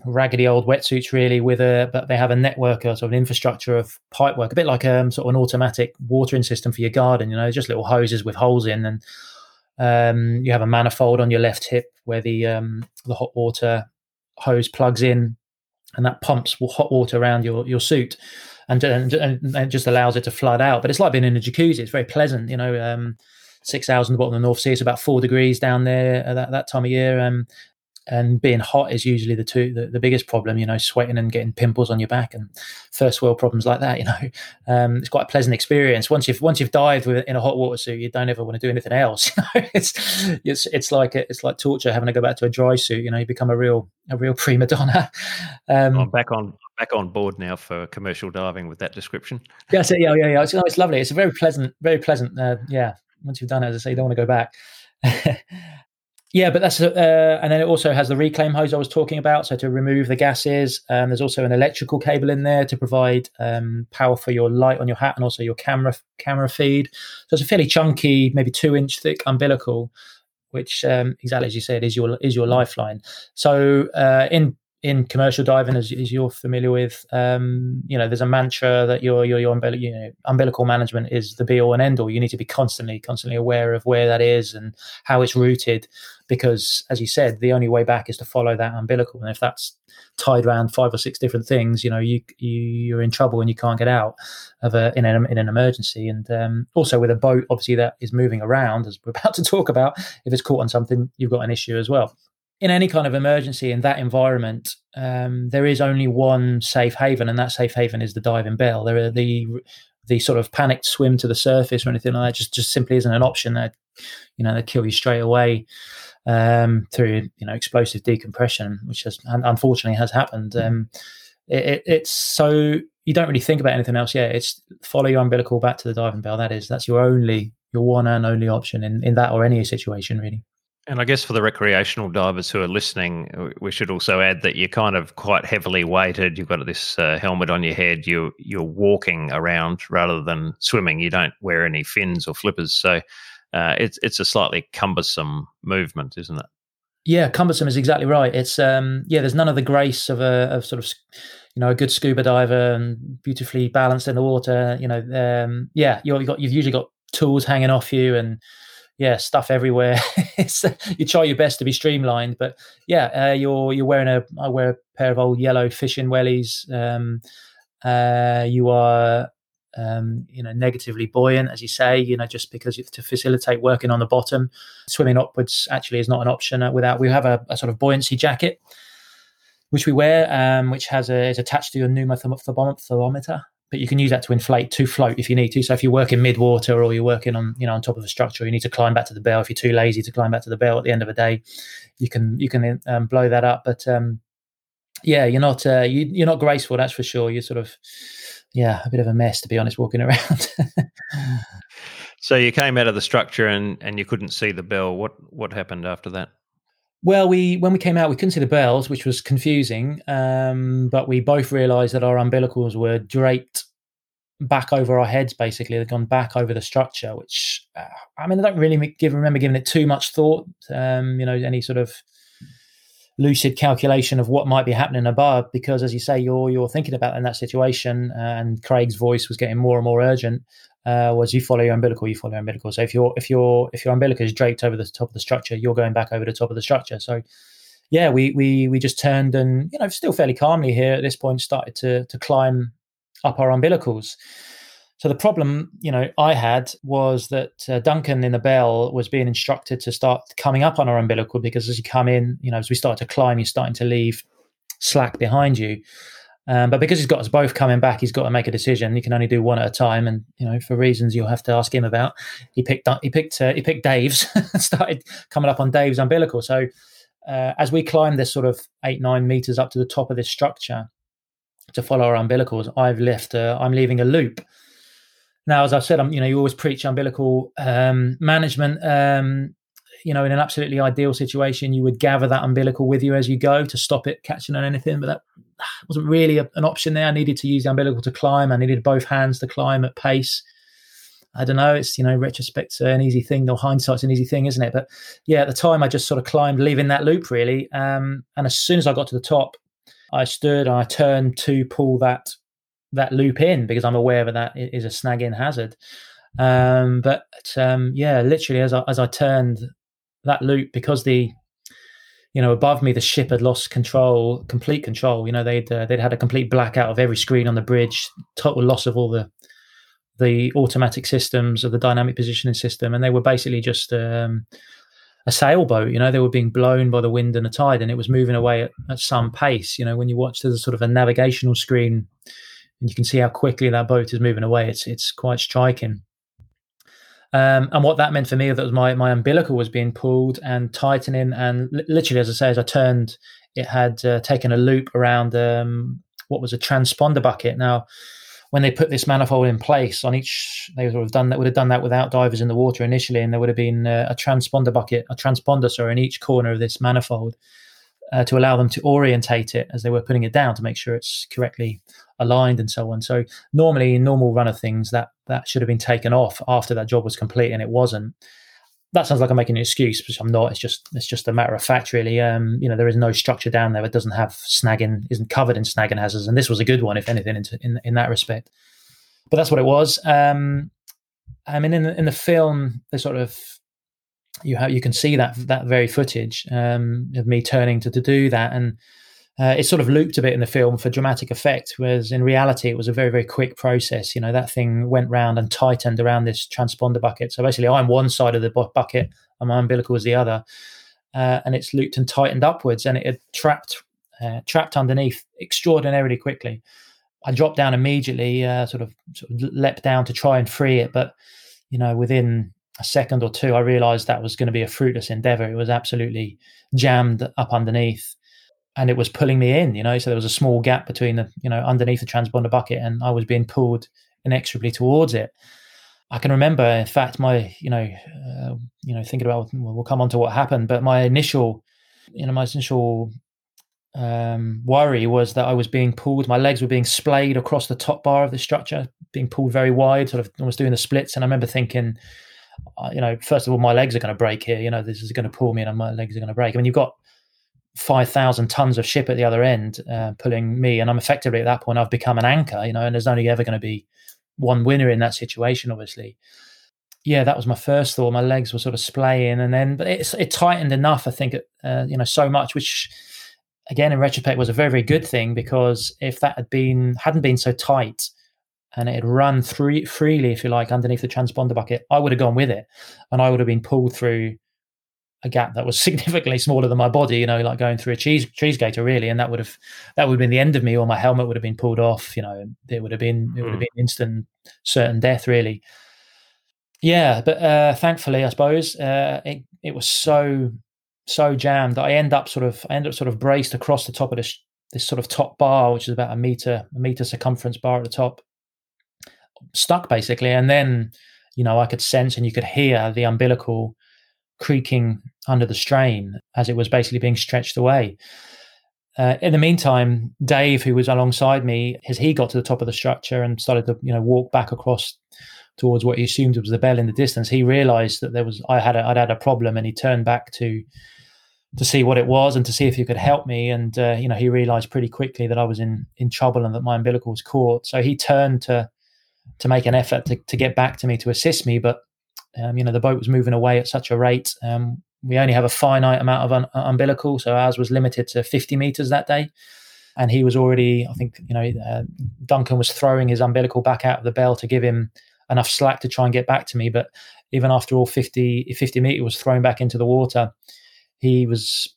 raggedy old wetsuits really with a but they have a network or sort of an infrastructure of pipe work a bit like um sort of an automatic watering system for your garden you know just little hoses with holes in and um, you have a manifold on your left hip where the um, the hot water hose plugs in and that pumps hot water around your your suit and, and, and just allows it to flood out but it's like being in a jacuzzi it's very pleasant you know um, six hours on the bottom of the North Sea. It's about four degrees down there at that, that time of year. Um, and being hot is usually the two the, the, biggest problem you know sweating and getting pimples on your back and first world problems like that you know. Um, it's quite a pleasant experience. Once you've once you've dived with, in a hot water suit you don't ever want to do anything else you know. It's it's it's like it's like torture having to go back to a dry suit you know you become a real a real prima donna. Um, I'm back on back on board now for commercial diving with that description. Yeah so, yeah yeah yeah. It's, no, it's lovely. It's a very pleasant very pleasant uh, yeah. Once you've done it as I say you don't want to go back yeah, but that's uh, and then it also has the reclaim hose I was talking about. So to remove the gases, um, there's also an electrical cable in there to provide um, power for your light on your hat and also your camera camera feed. So it's a fairly chunky, maybe two inch thick umbilical, which um, exactly as you said is your is your lifeline. So uh, in in commercial diving, as, as you're familiar with, um, you know, there's a mantra that your your, your umbilical, you know, umbilical management is the be all and end all. You need to be constantly, constantly aware of where that is and how it's routed, because as you said, the only way back is to follow that umbilical. And if that's tied around five or six different things, you know, you, you are in trouble and you can't get out of a in an in an emergency. And um, also with a boat, obviously that is moving around, as we're about to talk about. If it's caught on something, you've got an issue as well in any kind of emergency in that environment, um, there is only one safe haven, and that safe haven is the diving bell. There are the the sort of panicked swim to the surface or anything like that just just simply isn't an option. That you know they kill you straight away um, through you know explosive decompression, which has unfortunately has happened. Um, it, it, it's so you don't really think about anything else. Yeah, it's follow your umbilical back to the diving bell. That is that's your only your one and only option in in that or any situation really. And I guess for the recreational divers who are listening, we should also add that you're kind of quite heavily weighted. You've got this uh, helmet on your head. You you're walking around rather than swimming. You don't wear any fins or flippers, so uh, it's it's a slightly cumbersome movement, isn't it? Yeah, cumbersome is exactly right. It's um yeah, there's none of the grace of a of sort of you know a good scuba diver and beautifully balanced in the water. You know, um yeah, you've got you've usually got tools hanging off you and yeah, stuff everywhere. you try your best to be streamlined, but yeah, uh, you're you're wearing a I wear a pair of old yellow fishing wellies. Um, uh, you are um, you know negatively buoyant, as you say. You know just because to facilitate working on the bottom, swimming upwards actually is not an option uh, without. We have a, a sort of buoyancy jacket which we wear, um, which has a, is attached to your pneumofathometer but you can use that to inflate to float if you need to. So if you're working mid water or you're working on you know on top of a structure, you need to climb back to the bell. If you're too lazy to climb back to the bell at the end of the day, you can you can um, blow that up. But um, yeah, you're not uh, you, you're not graceful. That's for sure. You're sort of yeah a bit of a mess to be honest walking around. so you came out of the structure and and you couldn't see the bell. What what happened after that? Well, we when we came out, we couldn't see the bells, which was confusing. Um, but we both realised that our umbilicals were draped back over our heads. Basically, they'd gone back over the structure. Which uh, I mean, I don't really give, remember giving it too much thought. Um, you know, any sort of lucid calculation of what might be happening above, because as you say, you're you're thinking about in that situation, uh, and Craig's voice was getting more and more urgent uh, was you follow your umbilical, you follow your umbilical. So if your if your if your umbilical is draped over the top of the structure, you're going back over the top of the structure. So yeah, we we we just turned and you know still fairly calmly here at this point started to to climb up our umbilicals. So the problem, you know, I had was that uh, Duncan in the bell was being instructed to start coming up on our umbilical because as you come in, you know, as we start to climb, you're starting to leave slack behind you. Um, but because he's got us both coming back, he's got to make a decision. He can only do one at a time, and you know, for reasons you'll have to ask him about. He picked he picked uh, he picked Dave's, started coming up on Dave's umbilical. So uh, as we climb this sort of eight nine meters up to the top of this structure to follow our umbilicals, I've left uh, I'm leaving a loop. Now, as I said, I'm you know you always preach umbilical um, management. Um, you know, in an absolutely ideal situation, you would gather that umbilical with you as you go to stop it catching on anything. But that wasn't really a, an option there. I needed to use the umbilical to climb. I needed both hands to climb at pace. I don't know. It's you know, retrospect's an easy thing, or hindsight's an easy thing, isn't it? But yeah, at the time, I just sort of climbed, leaving that loop really. Um, and as soon as I got to the top, I stood and I turned to pull that that loop in because I'm aware that that is a snagging hazard. Um, but um, yeah, literally as I as I turned that loop, because the you know, above me, the ship had lost control, complete control. You know, they'd uh, they'd had a complete blackout of every screen on the bridge, total loss of all the the automatic systems of the dynamic positioning system, and they were basically just um, a sailboat. You know, they were being blown by the wind and the tide, and it was moving away at, at some pace. You know, when you watch there's sort of a navigational screen, and you can see how quickly that boat is moving away. It's it's quite striking. Um, and what that meant for me that was my my umbilical was being pulled and tightening, and li- literally, as I say, as I turned, it had uh, taken a loop around um, what was a transponder bucket. Now, when they put this manifold in place on each, they would have done that. Would have done that without divers in the water initially, and there would have been uh, a transponder bucket, a transponder, sorry, in each corner of this manifold uh, to allow them to orientate it as they were putting it down to make sure it's correctly aligned and so on. So normally, in normal run of things, that that should have been taken off after that job was complete, and it wasn't. That sounds like I'm making an excuse, but I'm not. It's just it's just a matter of fact, really. Um, you know, there is no structure down there. It doesn't have snagging, isn't covered in snagging hazards, and this was a good one, if anything, in in, in that respect. But that's what it was. Um, I mean, in in the film, they sort of you have you can see that that very footage um, of me turning to, to do that, and uh, it sort of looped a bit in the film for dramatic effect. Whereas in reality, it was a very very quick process. You know, that thing went round and tightened around this transponder bucket. So basically, I'm one side of the bucket, and my umbilical was the other, uh, and it's looped and tightened upwards, and it had trapped uh, trapped underneath extraordinarily quickly. I dropped down immediately, uh, sort of, sort of leapt down to try and free it, but you know, within a second or two, I realized that was going to be a fruitless endeavor. It was absolutely jammed up underneath and it was pulling me in, you know. So there was a small gap between the, you know, underneath the transponder bucket and I was being pulled inexorably towards it. I can remember, in fact, my, you know, uh, you know, thinking about, well, we'll come on to what happened, but my initial, you know, my initial um, worry was that I was being pulled, my legs were being splayed across the top bar of the structure, being pulled very wide, sort of almost doing the splits. And I remember thinking, uh, you know, first of all, my legs are going to break here. You know, this is going to pull me and my legs are going to break. I mean, you've got 5,000 tons of ship at the other end uh, pulling me, and I'm effectively at that point, I've become an anchor, you know, and there's only ever going to be one winner in that situation, obviously. Yeah, that was my first thought. My legs were sort of splaying, and then, but it's, it tightened enough, I think, uh, you know, so much, which again, in retrospect, was a very, very good thing because if that had been, hadn't been so tight, and it had run through freely, if you like, underneath the transponder bucket, I would have gone with it, and I would have been pulled through a gap that was significantly smaller than my body, you know, like going through a cheese cheese gator, really, and that would have that would have been the end of me, or my helmet would have been pulled off. You know, it would have been it would have hmm. been instant, certain death, really. Yeah, but uh, thankfully, I suppose uh, it it was so so jammed that I end up sort of I end up sort of braced across the top of this this sort of top bar, which is about a meter a meter circumference bar at the top, stuck basically. And then, you know, I could sense and you could hear the umbilical creaking under the strain as it was basically being stretched away. Uh, in the meantime, Dave, who was alongside me, as he got to the top of the structure and started to, you know, walk back across towards what he assumed was the bell in the distance, he realised that there was I had a, I'd had a problem, and he turned back to to see what it was and to see if he could help me. And uh, you know, he realised pretty quickly that I was in in trouble and that my umbilical was caught. So he turned to to make an effort to, to get back to me to assist me. But um, you know, the boat was moving away at such a rate. Um, we only have a finite amount of un- uh, umbilical, so ours was limited to 50 meters that day. And he was already, I think, you know, uh, Duncan was throwing his umbilical back out of the bell to give him enough slack to try and get back to me. But even after all 50, 50 meter was thrown back into the water, he was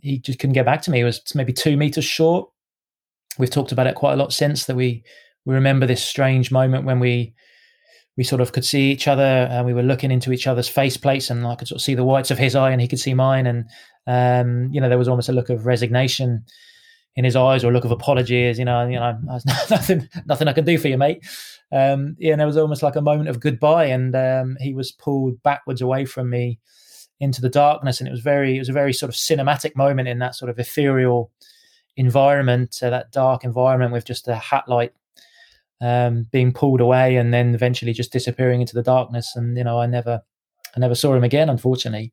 he just couldn't get back to me. He was maybe two meters short. We've talked about it quite a lot since that we we remember this strange moment when we we sort of could see each other and we were looking into each other's face plates and I could sort of see the whites of his eye and he could see mine. And um, you know there was almost a look of resignation in his eyes or a look of apology as you know you know nothing nothing I can do for you mate. Um, yeah and there was almost like a moment of goodbye and um, he was pulled backwards away from me into the darkness. And it was very it was a very sort of cinematic moment in that sort of ethereal environment uh, that dark environment with just a hat light um, being pulled away and then eventually just disappearing into the darkness. And you know, I never, I never saw him again, unfortunately.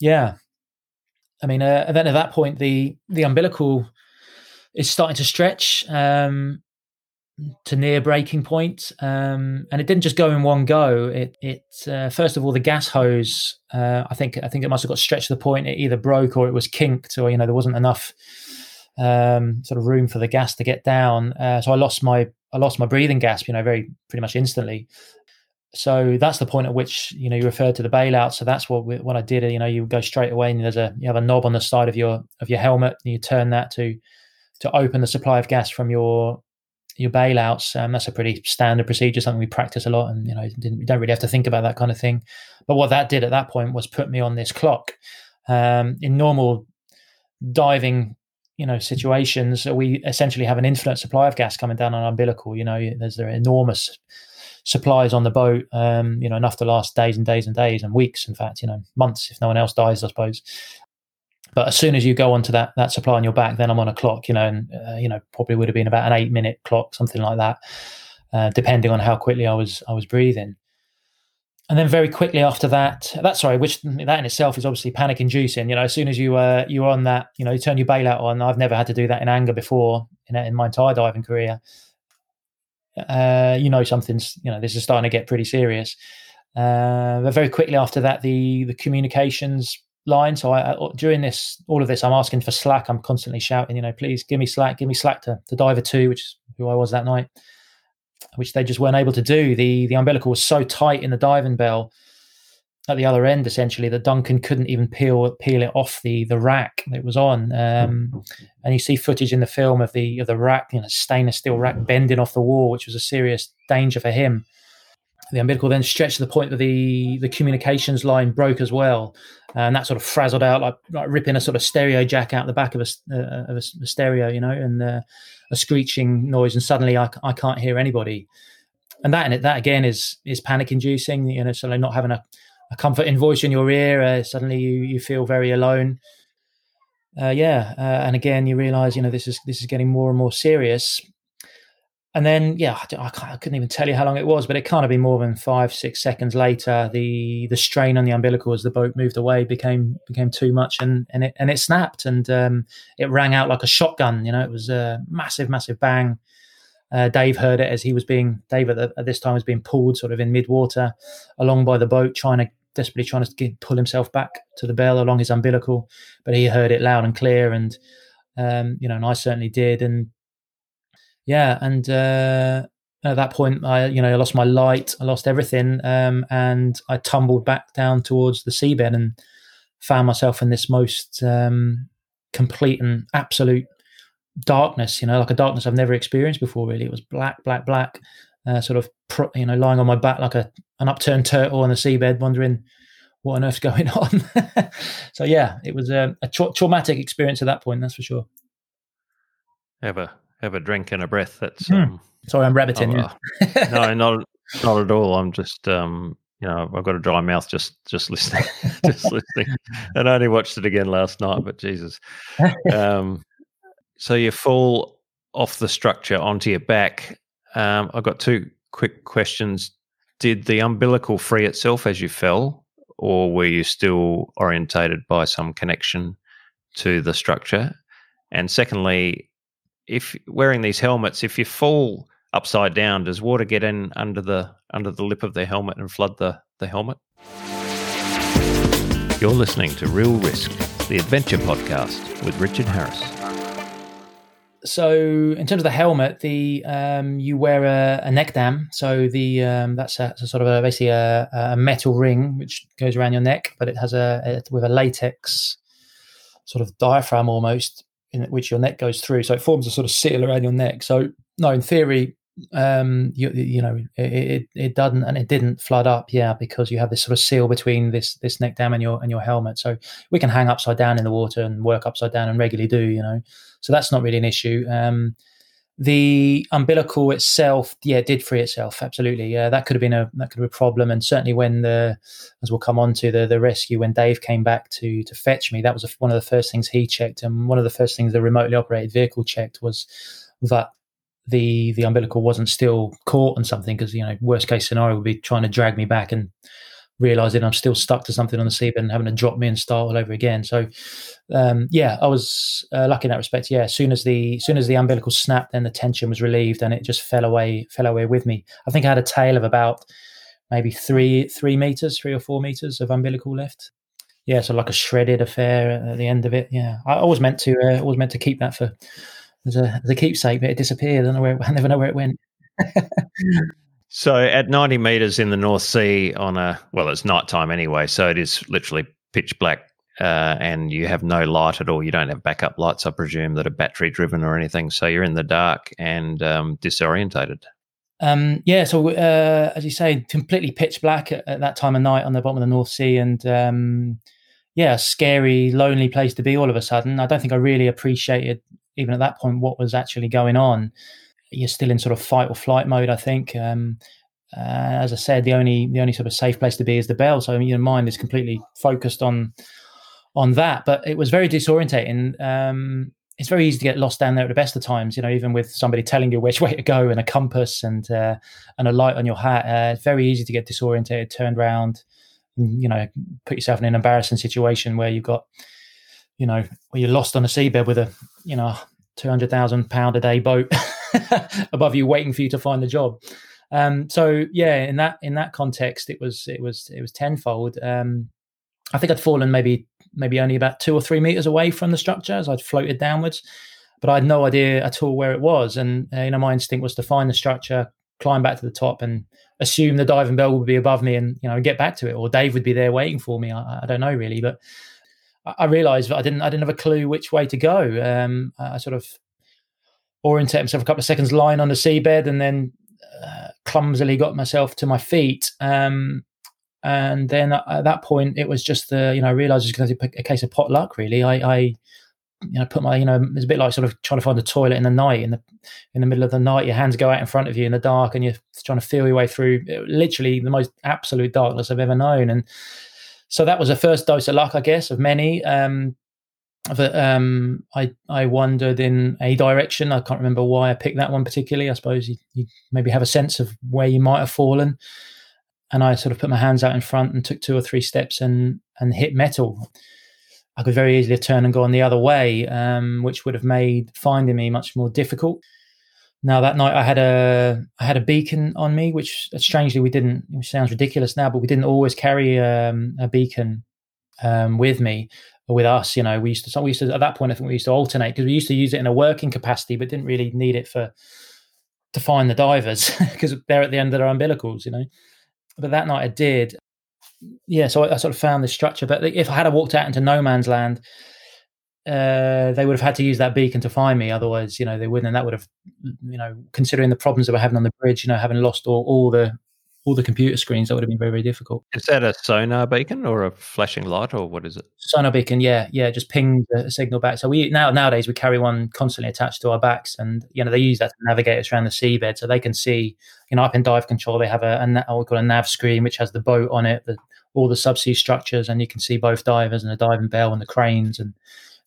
Yeah, I mean, uh, and then at that point, the the umbilical is starting to stretch um, to near breaking point, um, and it didn't just go in one go. It it uh, first of all the gas hose. Uh, I think I think it must have got stretched to the point it either broke or it was kinked, or you know there wasn't enough um, sort of room for the gas to get down. Uh, so I lost my I lost my breathing gasp, you know, very pretty much instantly. So that's the point at which you know you referred to the bailout. So that's what we, what I did. You know, you go straight away and there's a you have a knob on the side of your of your helmet, and you turn that to to open the supply of gas from your your bailouts. Um, that's a pretty standard procedure, something we practice a lot, and you know, you don't really have to think about that kind of thing. But what that did at that point was put me on this clock. Um, in normal diving you know situations we essentially have an infinite supply of gas coming down on umbilical you know there's there enormous supplies on the boat um, you know enough to last days and days and days and weeks in fact you know months if no one else dies i suppose. But as soon as you go onto that that supply on your back then i'm on a clock you know and uh, you know probably would have been about an eight minute clock something like that uh, depending on how quickly i was i was breathing and then very quickly after that, that sorry, which that in itself is obviously panic inducing. You know, as soon as you uh, you're on that, you know, you turn your bailout on. I've never had to do that in anger before in, in my entire diving career. Uh, you know, something's you know this is starting to get pretty serious. Uh, but very quickly after that, the the communications line. So I, I, during this all of this, I'm asking for slack. I'm constantly shouting, you know, please give me slack, give me slack to, the diver two, which is who I was that night which they just weren't able to do. The the umbilical was so tight in the diving bell at the other end, essentially, that Duncan couldn't even peel peel it off the the rack that it was on. Um, and you see footage in the film of the of the rack, you know, stainless steel rack bending off the wall, which was a serious danger for him. The umbilical then stretched to the point that the the communications line broke as well, and that sort of frazzled out like, like ripping a sort of stereo jack out the back of a, uh, of a, stereo, you know, and uh, a screeching noise, and suddenly I, I can't hear anybody. And that and that again is is panic inducing. You know, suddenly not having a, a comforting voice in your ear, uh, suddenly you you feel very alone. Uh, yeah, uh, and again you realise you know this is this is getting more and more serious and then yeah I, I, couldn't even tell you how long it was but it can't have been more than five six seconds later the the strain on the umbilical as the boat moved away became became too much and and it and it snapped and um, it rang out like a shotgun you know it was a massive massive bang. Uh, Dave heard it as he was being Dave at, the, at this time was being pulled sort of in mid water along by the boat trying to desperately trying to get, pull himself back to the bell along his umbilical. But he heard it loud and clear and um, you know and I certainly did. And yeah, and uh, at that point, I you know I lost my light, I lost everything, um, and I tumbled back down towards the seabed and found myself in this most um, complete and absolute darkness. You know, like a darkness I've never experienced before. Really, it was black, black, black. Uh, sort of you know lying on my back like a an upturned turtle on the seabed, wondering what on earth's going on. so yeah, it was a, a tra- traumatic experience at that point. That's for sure. Ever have a drink and a breath. That's mm. um, sorry, I'm rabbiting. Yeah. no, not not at all. I'm just um, you know I've got a dry mouth just just listening, just listening, and I only watched it again last night. But Jesus, um, so you fall off the structure onto your back. Um, I've got two quick questions. Did the umbilical free itself as you fell, or were you still orientated by some connection to the structure? And secondly, if wearing these helmets, if you fall upside down, does water get in under the under the lip of the helmet and flood the, the helmet? You're listening to Real Risk, the adventure podcast with Richard Harris. So, in terms of the helmet, the um, you wear a, a, neck dam. So the um, that's a, a, sort of a, basically a, a, metal ring which goes around your neck, but it has a, with a latex sort of diaphragm almost in which your neck goes through. So it forms a sort of seal around your neck. So no, in theory, um, you, you know, it, it, it doesn't and it didn't flood up, yeah, because you have this sort of seal between this this neck dam and your and your helmet. So we can hang upside down in the water and work upside down and regularly do, you know. So that's not really an issue. Um, the umbilical itself, yeah, did free itself. Absolutely, yeah, that could have been a that could have been a problem. And certainly when the, as we'll come on to the the rescue, when Dave came back to to fetch me, that was a, one of the first things he checked, and one of the first things the remotely operated vehicle checked was that the the umbilical wasn't still caught on something. Because you know, worst case scenario would be trying to drag me back and realizing I'm still stuck to something on the seabed and having to drop me and start all over again. So, um, yeah, I was uh, lucky in that respect. Yeah, as soon as the as soon as the umbilical snapped, then the tension was relieved and it just fell away fell away with me. I think I had a tail of about maybe three three meters, three or four meters of umbilical left. Yeah, so like a shredded affair at the end of it. Yeah, I always meant to uh, always meant to keep that for a keepsake, but it disappeared. I don't know where. I never know where it went. So at 90 meters in the North Sea on a, well, it's nighttime anyway, so it is literally pitch black uh, and you have no light at all. You don't have backup lights, I presume, that are battery driven or anything. So you're in the dark and um, disorientated. Um, yeah, so uh, as you say, completely pitch black at, at, that time of night on the bottom of the North Sea. And um, yeah, scary, lonely place to be all of a sudden. I don't think I really appreciated even at that point what was actually going on. You're still in sort of fight or flight mode, I think. Um, uh, as I said, the only the only sort of safe place to be is the bell. So your mind is completely focused on on that. But it was very disorientating. Um, it's very easy to get lost down there at the best of times. You know, even with somebody telling you which way to go and a compass and uh, and a light on your hat, uh, it's very easy to get disorientated, turned around, and, you know, put yourself in an embarrassing situation where you've got, you know, where you're lost on a seabed with a you know two hundred thousand pound a day boat above you, waiting for you to find the job. Um, so yeah, in that in that context, it was it was it was tenfold. Um, I think I'd fallen maybe maybe only about two or three meters away from the structure as I'd floated downwards, but I had no idea at all where it was. And uh, you know, my instinct was to find the structure, climb back to the top, and assume the diving bell would be above me, and you know, get back to it, or Dave would be there waiting for me. I, I don't know really, but I, realised that I didn't I didn't have a clue which way to go. Um, I sort of orientate myself a couple of seconds, lying on the seabed, and then uh, clumsily got myself to my feet. Um, and then at that point, it was just the you know I realised it was going to be a case of pot luck. Really, I, I you know put my you know it's a bit like sort of trying to find the toilet in the night in the in the middle of the night. Your hands go out in front of you in the dark, and you're trying to feel your way through literally the most absolute darkness I've ever known. And so that was the first dose of luck, I guess, of many. Um, that um, I I wandered in a direction. I can't remember why I picked that one particularly. I suppose you, you, maybe have a sense of where you might have fallen. And I sort of put my hands out in front and took two or three steps and and hit metal. I could very easily turn and go on the other way, um, which would have made finding me much more difficult. Now that night I had a I had a beacon on me, which strangely we didn't. Which sounds ridiculous now, but we didn't always carry um, a beacon um, with me with us, you know, we used to, we used to, at that point, I think we used to alternate because we used to use it in a working capacity, but didn't really need it for, to find the divers because they're at the end of their umbilicals, you know. But that night I did. Yeah, so I, I, sort of found this structure. But if I had walked out into no man's land, uh, they would have had to use that beacon to find me. Otherwise, you know, they wouldn't. And that would have, you know, considering the problems that we're having on the bridge, you know, having lost all, all the all the computer screens, that would have been very, very difficult. Is that a sonar beacon or a flashing light, or what is it? Sonar beacon, yeah, yeah, just ping the signal back. So we now nowadays we carry one constantly attached to our backs, and you know they use that to navigate us around the seabed, so they can see. You know, up in dive control, they have a, a what we call a nav screen, which has the boat on it, the, all the subsea structures, and you can see both divers and the diving bell and the cranes, and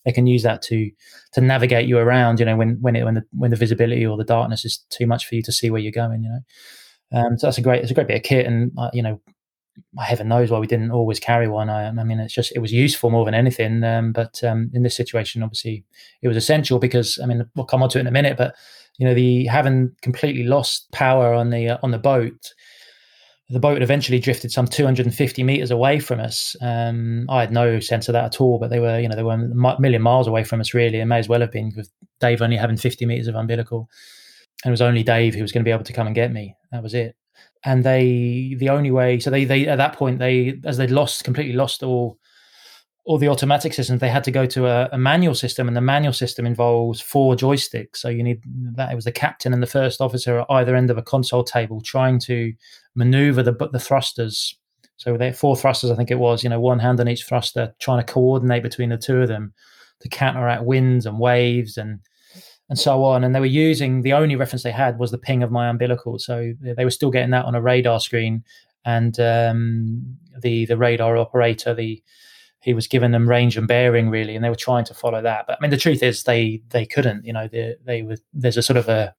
they can use that to to navigate you around. You know, when when it when the when the visibility or the darkness is too much for you to see where you're going. You know. Um, so that's a great, it's a great bit of kit, and uh, you know, heaven knows why we didn't always carry one. I, I mean, it's just it was useful more than anything. Um, but um, in this situation, obviously, it was essential because I mean, we'll come on to it in a minute. But you know, the having completely lost power on the uh, on the boat, the boat eventually drifted some 250 meters away from us. Um, I had no sense of that at all, but they were, you know, they were a million miles away from us, really. It may as well have been with Dave only having 50 meters of umbilical and it was only Dave who was going to be able to come and get me. That was it. And they, the only way, so they, they at that point, they as they'd lost completely lost all, all the automatic systems, they had to go to a, a, manual system, and the manual system involves four joysticks. So you need that it was the captain and the first officer at either end of a console table trying to maneuver the the thrusters. So they four thrusters, I think it was. You know, one hand on each thruster, trying to coordinate between the two of them to counteract winds and waves and and so on. And they were using the only reference they had was the ping of my umbilical. So they were still getting that on a radar screen. And um, the the radar operator, the he was giving them range and bearing really, and they were trying to follow that. But I mean, the truth is they they couldn't. You know, they they were there's a sort of a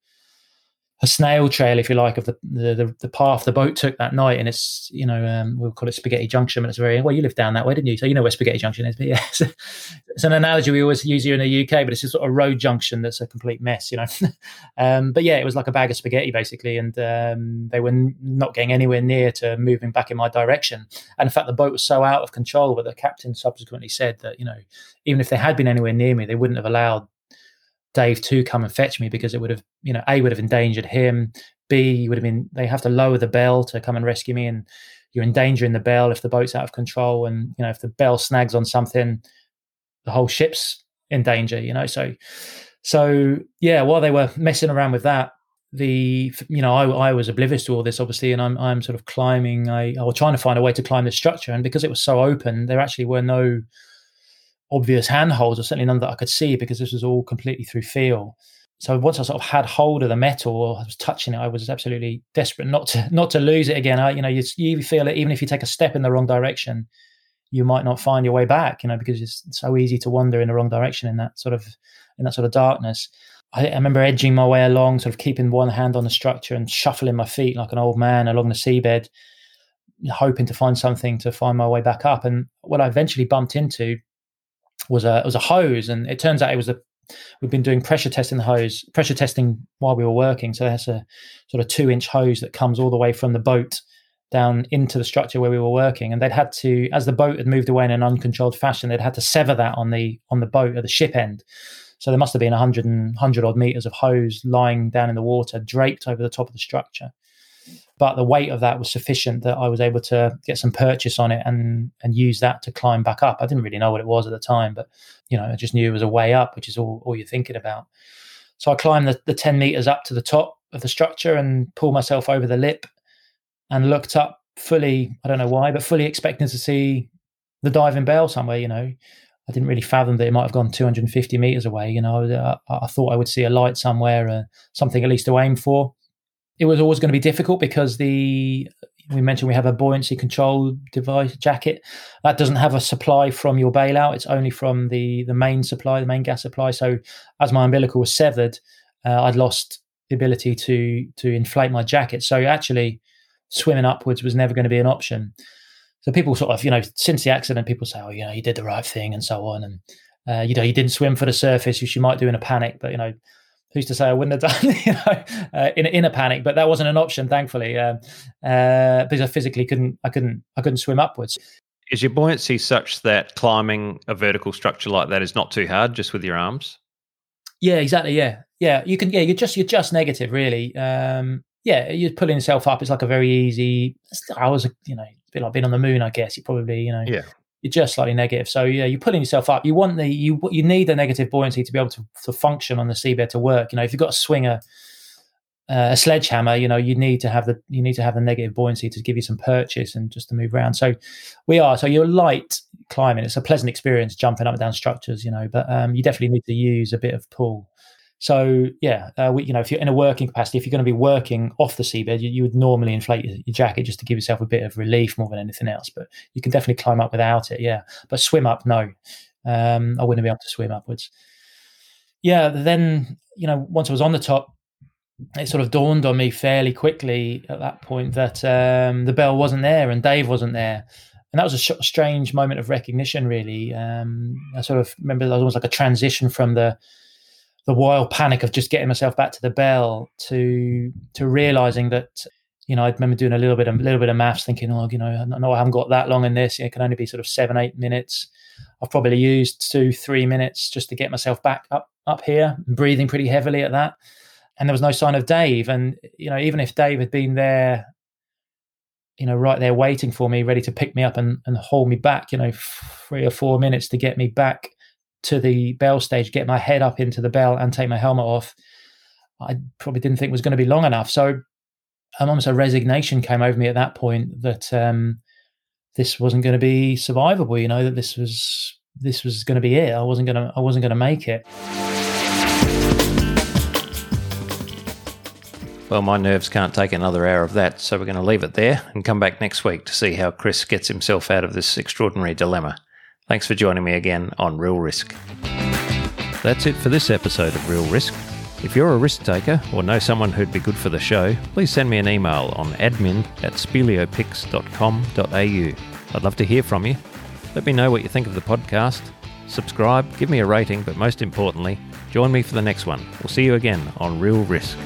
a snail trail, if you like, of the, the the, path the boat took that night. And it's you know um, we'll call it Spaghetti Junction, but it's very well. You live down that way, didn't you? So you know where Spaghetti Junction is. But yeah, it's, it's an analogy we always use here in the UK, but it's a sort of road junction that's a complete mess, you know. um, but yeah, it was like a bag of spaghetti basically, and um, they were not getting anywhere near to moving back in my direction. And in fact, the boat was so out of control. But the captain subsequently said that you know even if they had been anywhere near me, they wouldn't have allowed Dave to come and fetch me because it would have, you know, A would have endangered him. B would have been they have to lower the bell to come and rescue me, and you're endangering the bell if the boat's out of control, and you know if the bell snags on something, the whole ship's in danger. You know, so so yeah, while they were messing around with that, the you know I, I was oblivious to all this obviously and I'm I'm sort of climbing I, I was trying to find a way to climb this structure and because it was so open there actually were no obvious handholds or certainly none that I could see because this was all completely through feel. So once I sort of had hold of the metal or I was touching it I was absolutely desperate not to not to lose it again. I you know you, you feel it even if you take a step in the wrong direction you might not find your way back you know because it's so easy to wander in the wrong direction in that sort of in that sort of darkness. I, I, remember edging my way along, sort of keeping one hand on the structure and shuffling my feet like an old man along the seabed, hoping to find something to find my way back up. And what I eventually bumped into was a was a hose, and it turns out it was a we've been doing pressure testing the hose, pressure testing while we were working. So that's a sort of two inch hose that comes all the way from the boat down into the structure where we were working, and they'd had to, as the boat had moved away in an uncontrolled fashion, they'd had to sever that on the on the boat at the ship end. So there must have been 100 and 100 odd meters of hose lying down in the water, draped over the top of the structure. But the weight of that was sufficient that I was able to get some purchase on it and and use that to climb back up. I didn't really know what it was at the time, but you know, I just knew it was a way up, which is all, all you're thinking about. So I climbed the, the 10 meters up to the top of the structure and pulled myself over the lip and looked up fully, I don't know why, but fully expecting to see the diving bell somewhere, you know. I didn't really fathom that it might have gone 250 meters away. You know, I, I thought I would see a light somewhere, uh, something at least to aim for. It was always going to be difficult because the we mentioned we have a buoyancy control device jacket that doesn't have a supply from your bailout. It's only from the the main supply, the main gas supply. So as my umbilical was severed, uh, I'd lost the ability to to inflate my jacket. So actually, swimming upwards was never going to be an option so people sort of, you know, since the accident, people say, oh, you know, you did the right thing and so on. And, uh, you know, you didn't swim for the surface, which you might do in a panic. But, you know, who's to say I wouldn't have done, you know, uh, in, in a panic. But that wasn't an option, thankfully, um, uh, because I physically couldn't, I couldn't, I couldn't swim upwards. Is your buoyancy such that climbing a vertical structure like that is not too hard just with your arms? Yeah, exactly. Yeah, yeah. You can. Yeah, you're just you're just negative, really. Um, yeah, you're pulling yourself up. It's like a very easy. I was, you know, a bit like being on the moon, I guess. You probably, you know, yeah. You're just slightly negative. So yeah, you're pulling yourself up. You want the you you need the negative buoyancy to be able to, to function on the seabed to work. You know, if you've got a swinger, uh, a sledgehammer, you know, you need to have the you need to have the negative buoyancy to give you some purchase and just to move around. So we are. So you're light climbing. It's a pleasant experience jumping up and down structures, you know, but um, you definitely need to use a bit of pull. So yeah, uh, we, you know, if you're in a working capacity, if you're going to be working off the seabed, you, you would normally inflate your, your, jacket just to give yourself a bit of relief more than anything else. But you can definitely climb up without it. Yeah, but swim up, no, um, I wouldn't be able to swim upwards. Yeah, then you know, once I was on the top, it sort of dawned on me fairly quickly at that point that um, the bell wasn't there and Dave wasn't there. And that was a sh- strange moment of recognition, really. Um, I sort of remember there was almost like a transition from the the wild panic of just getting myself back to the bell to to realizing that you know I remember doing a little bit of, a little bit of maths, thinking, oh, you know, I know I haven't got that long in this. It can only be sort of seven, eight minutes. I've probably used two, three minutes just to get myself back up up here, breathing pretty heavily at that. And there was no sign of Dave. And you know, even if Dave had been there, you know, right there waiting for me, ready to pick me up and, and hold me back, you know, three or four minutes to get me back to the bell stage, get my head up into the bell and take my helmet off, I probably didn't think was going to be long enough. So um, almost a resignation came over me at that point that um, this wasn't going to be survivable. You know that this was this was going to be it. I wasn't going to I wasn't going to make it. Well, my nerves can't take another hour of that, so we're going to leave it there and come back next week to see how Chris gets himself out of this extraordinary dilemma. Thanks for joining me again on Real Risk. That's it for this episode of Real Risk. If you're a risk taker or know someone who'd be good for the show, please send me an email on admin at speleopix.com.au. I'd love to hear from you. Let me know what you think of the podcast. Subscribe, give me a rating, but most importantly, join me for the next one. We'll see you again on Real Risk.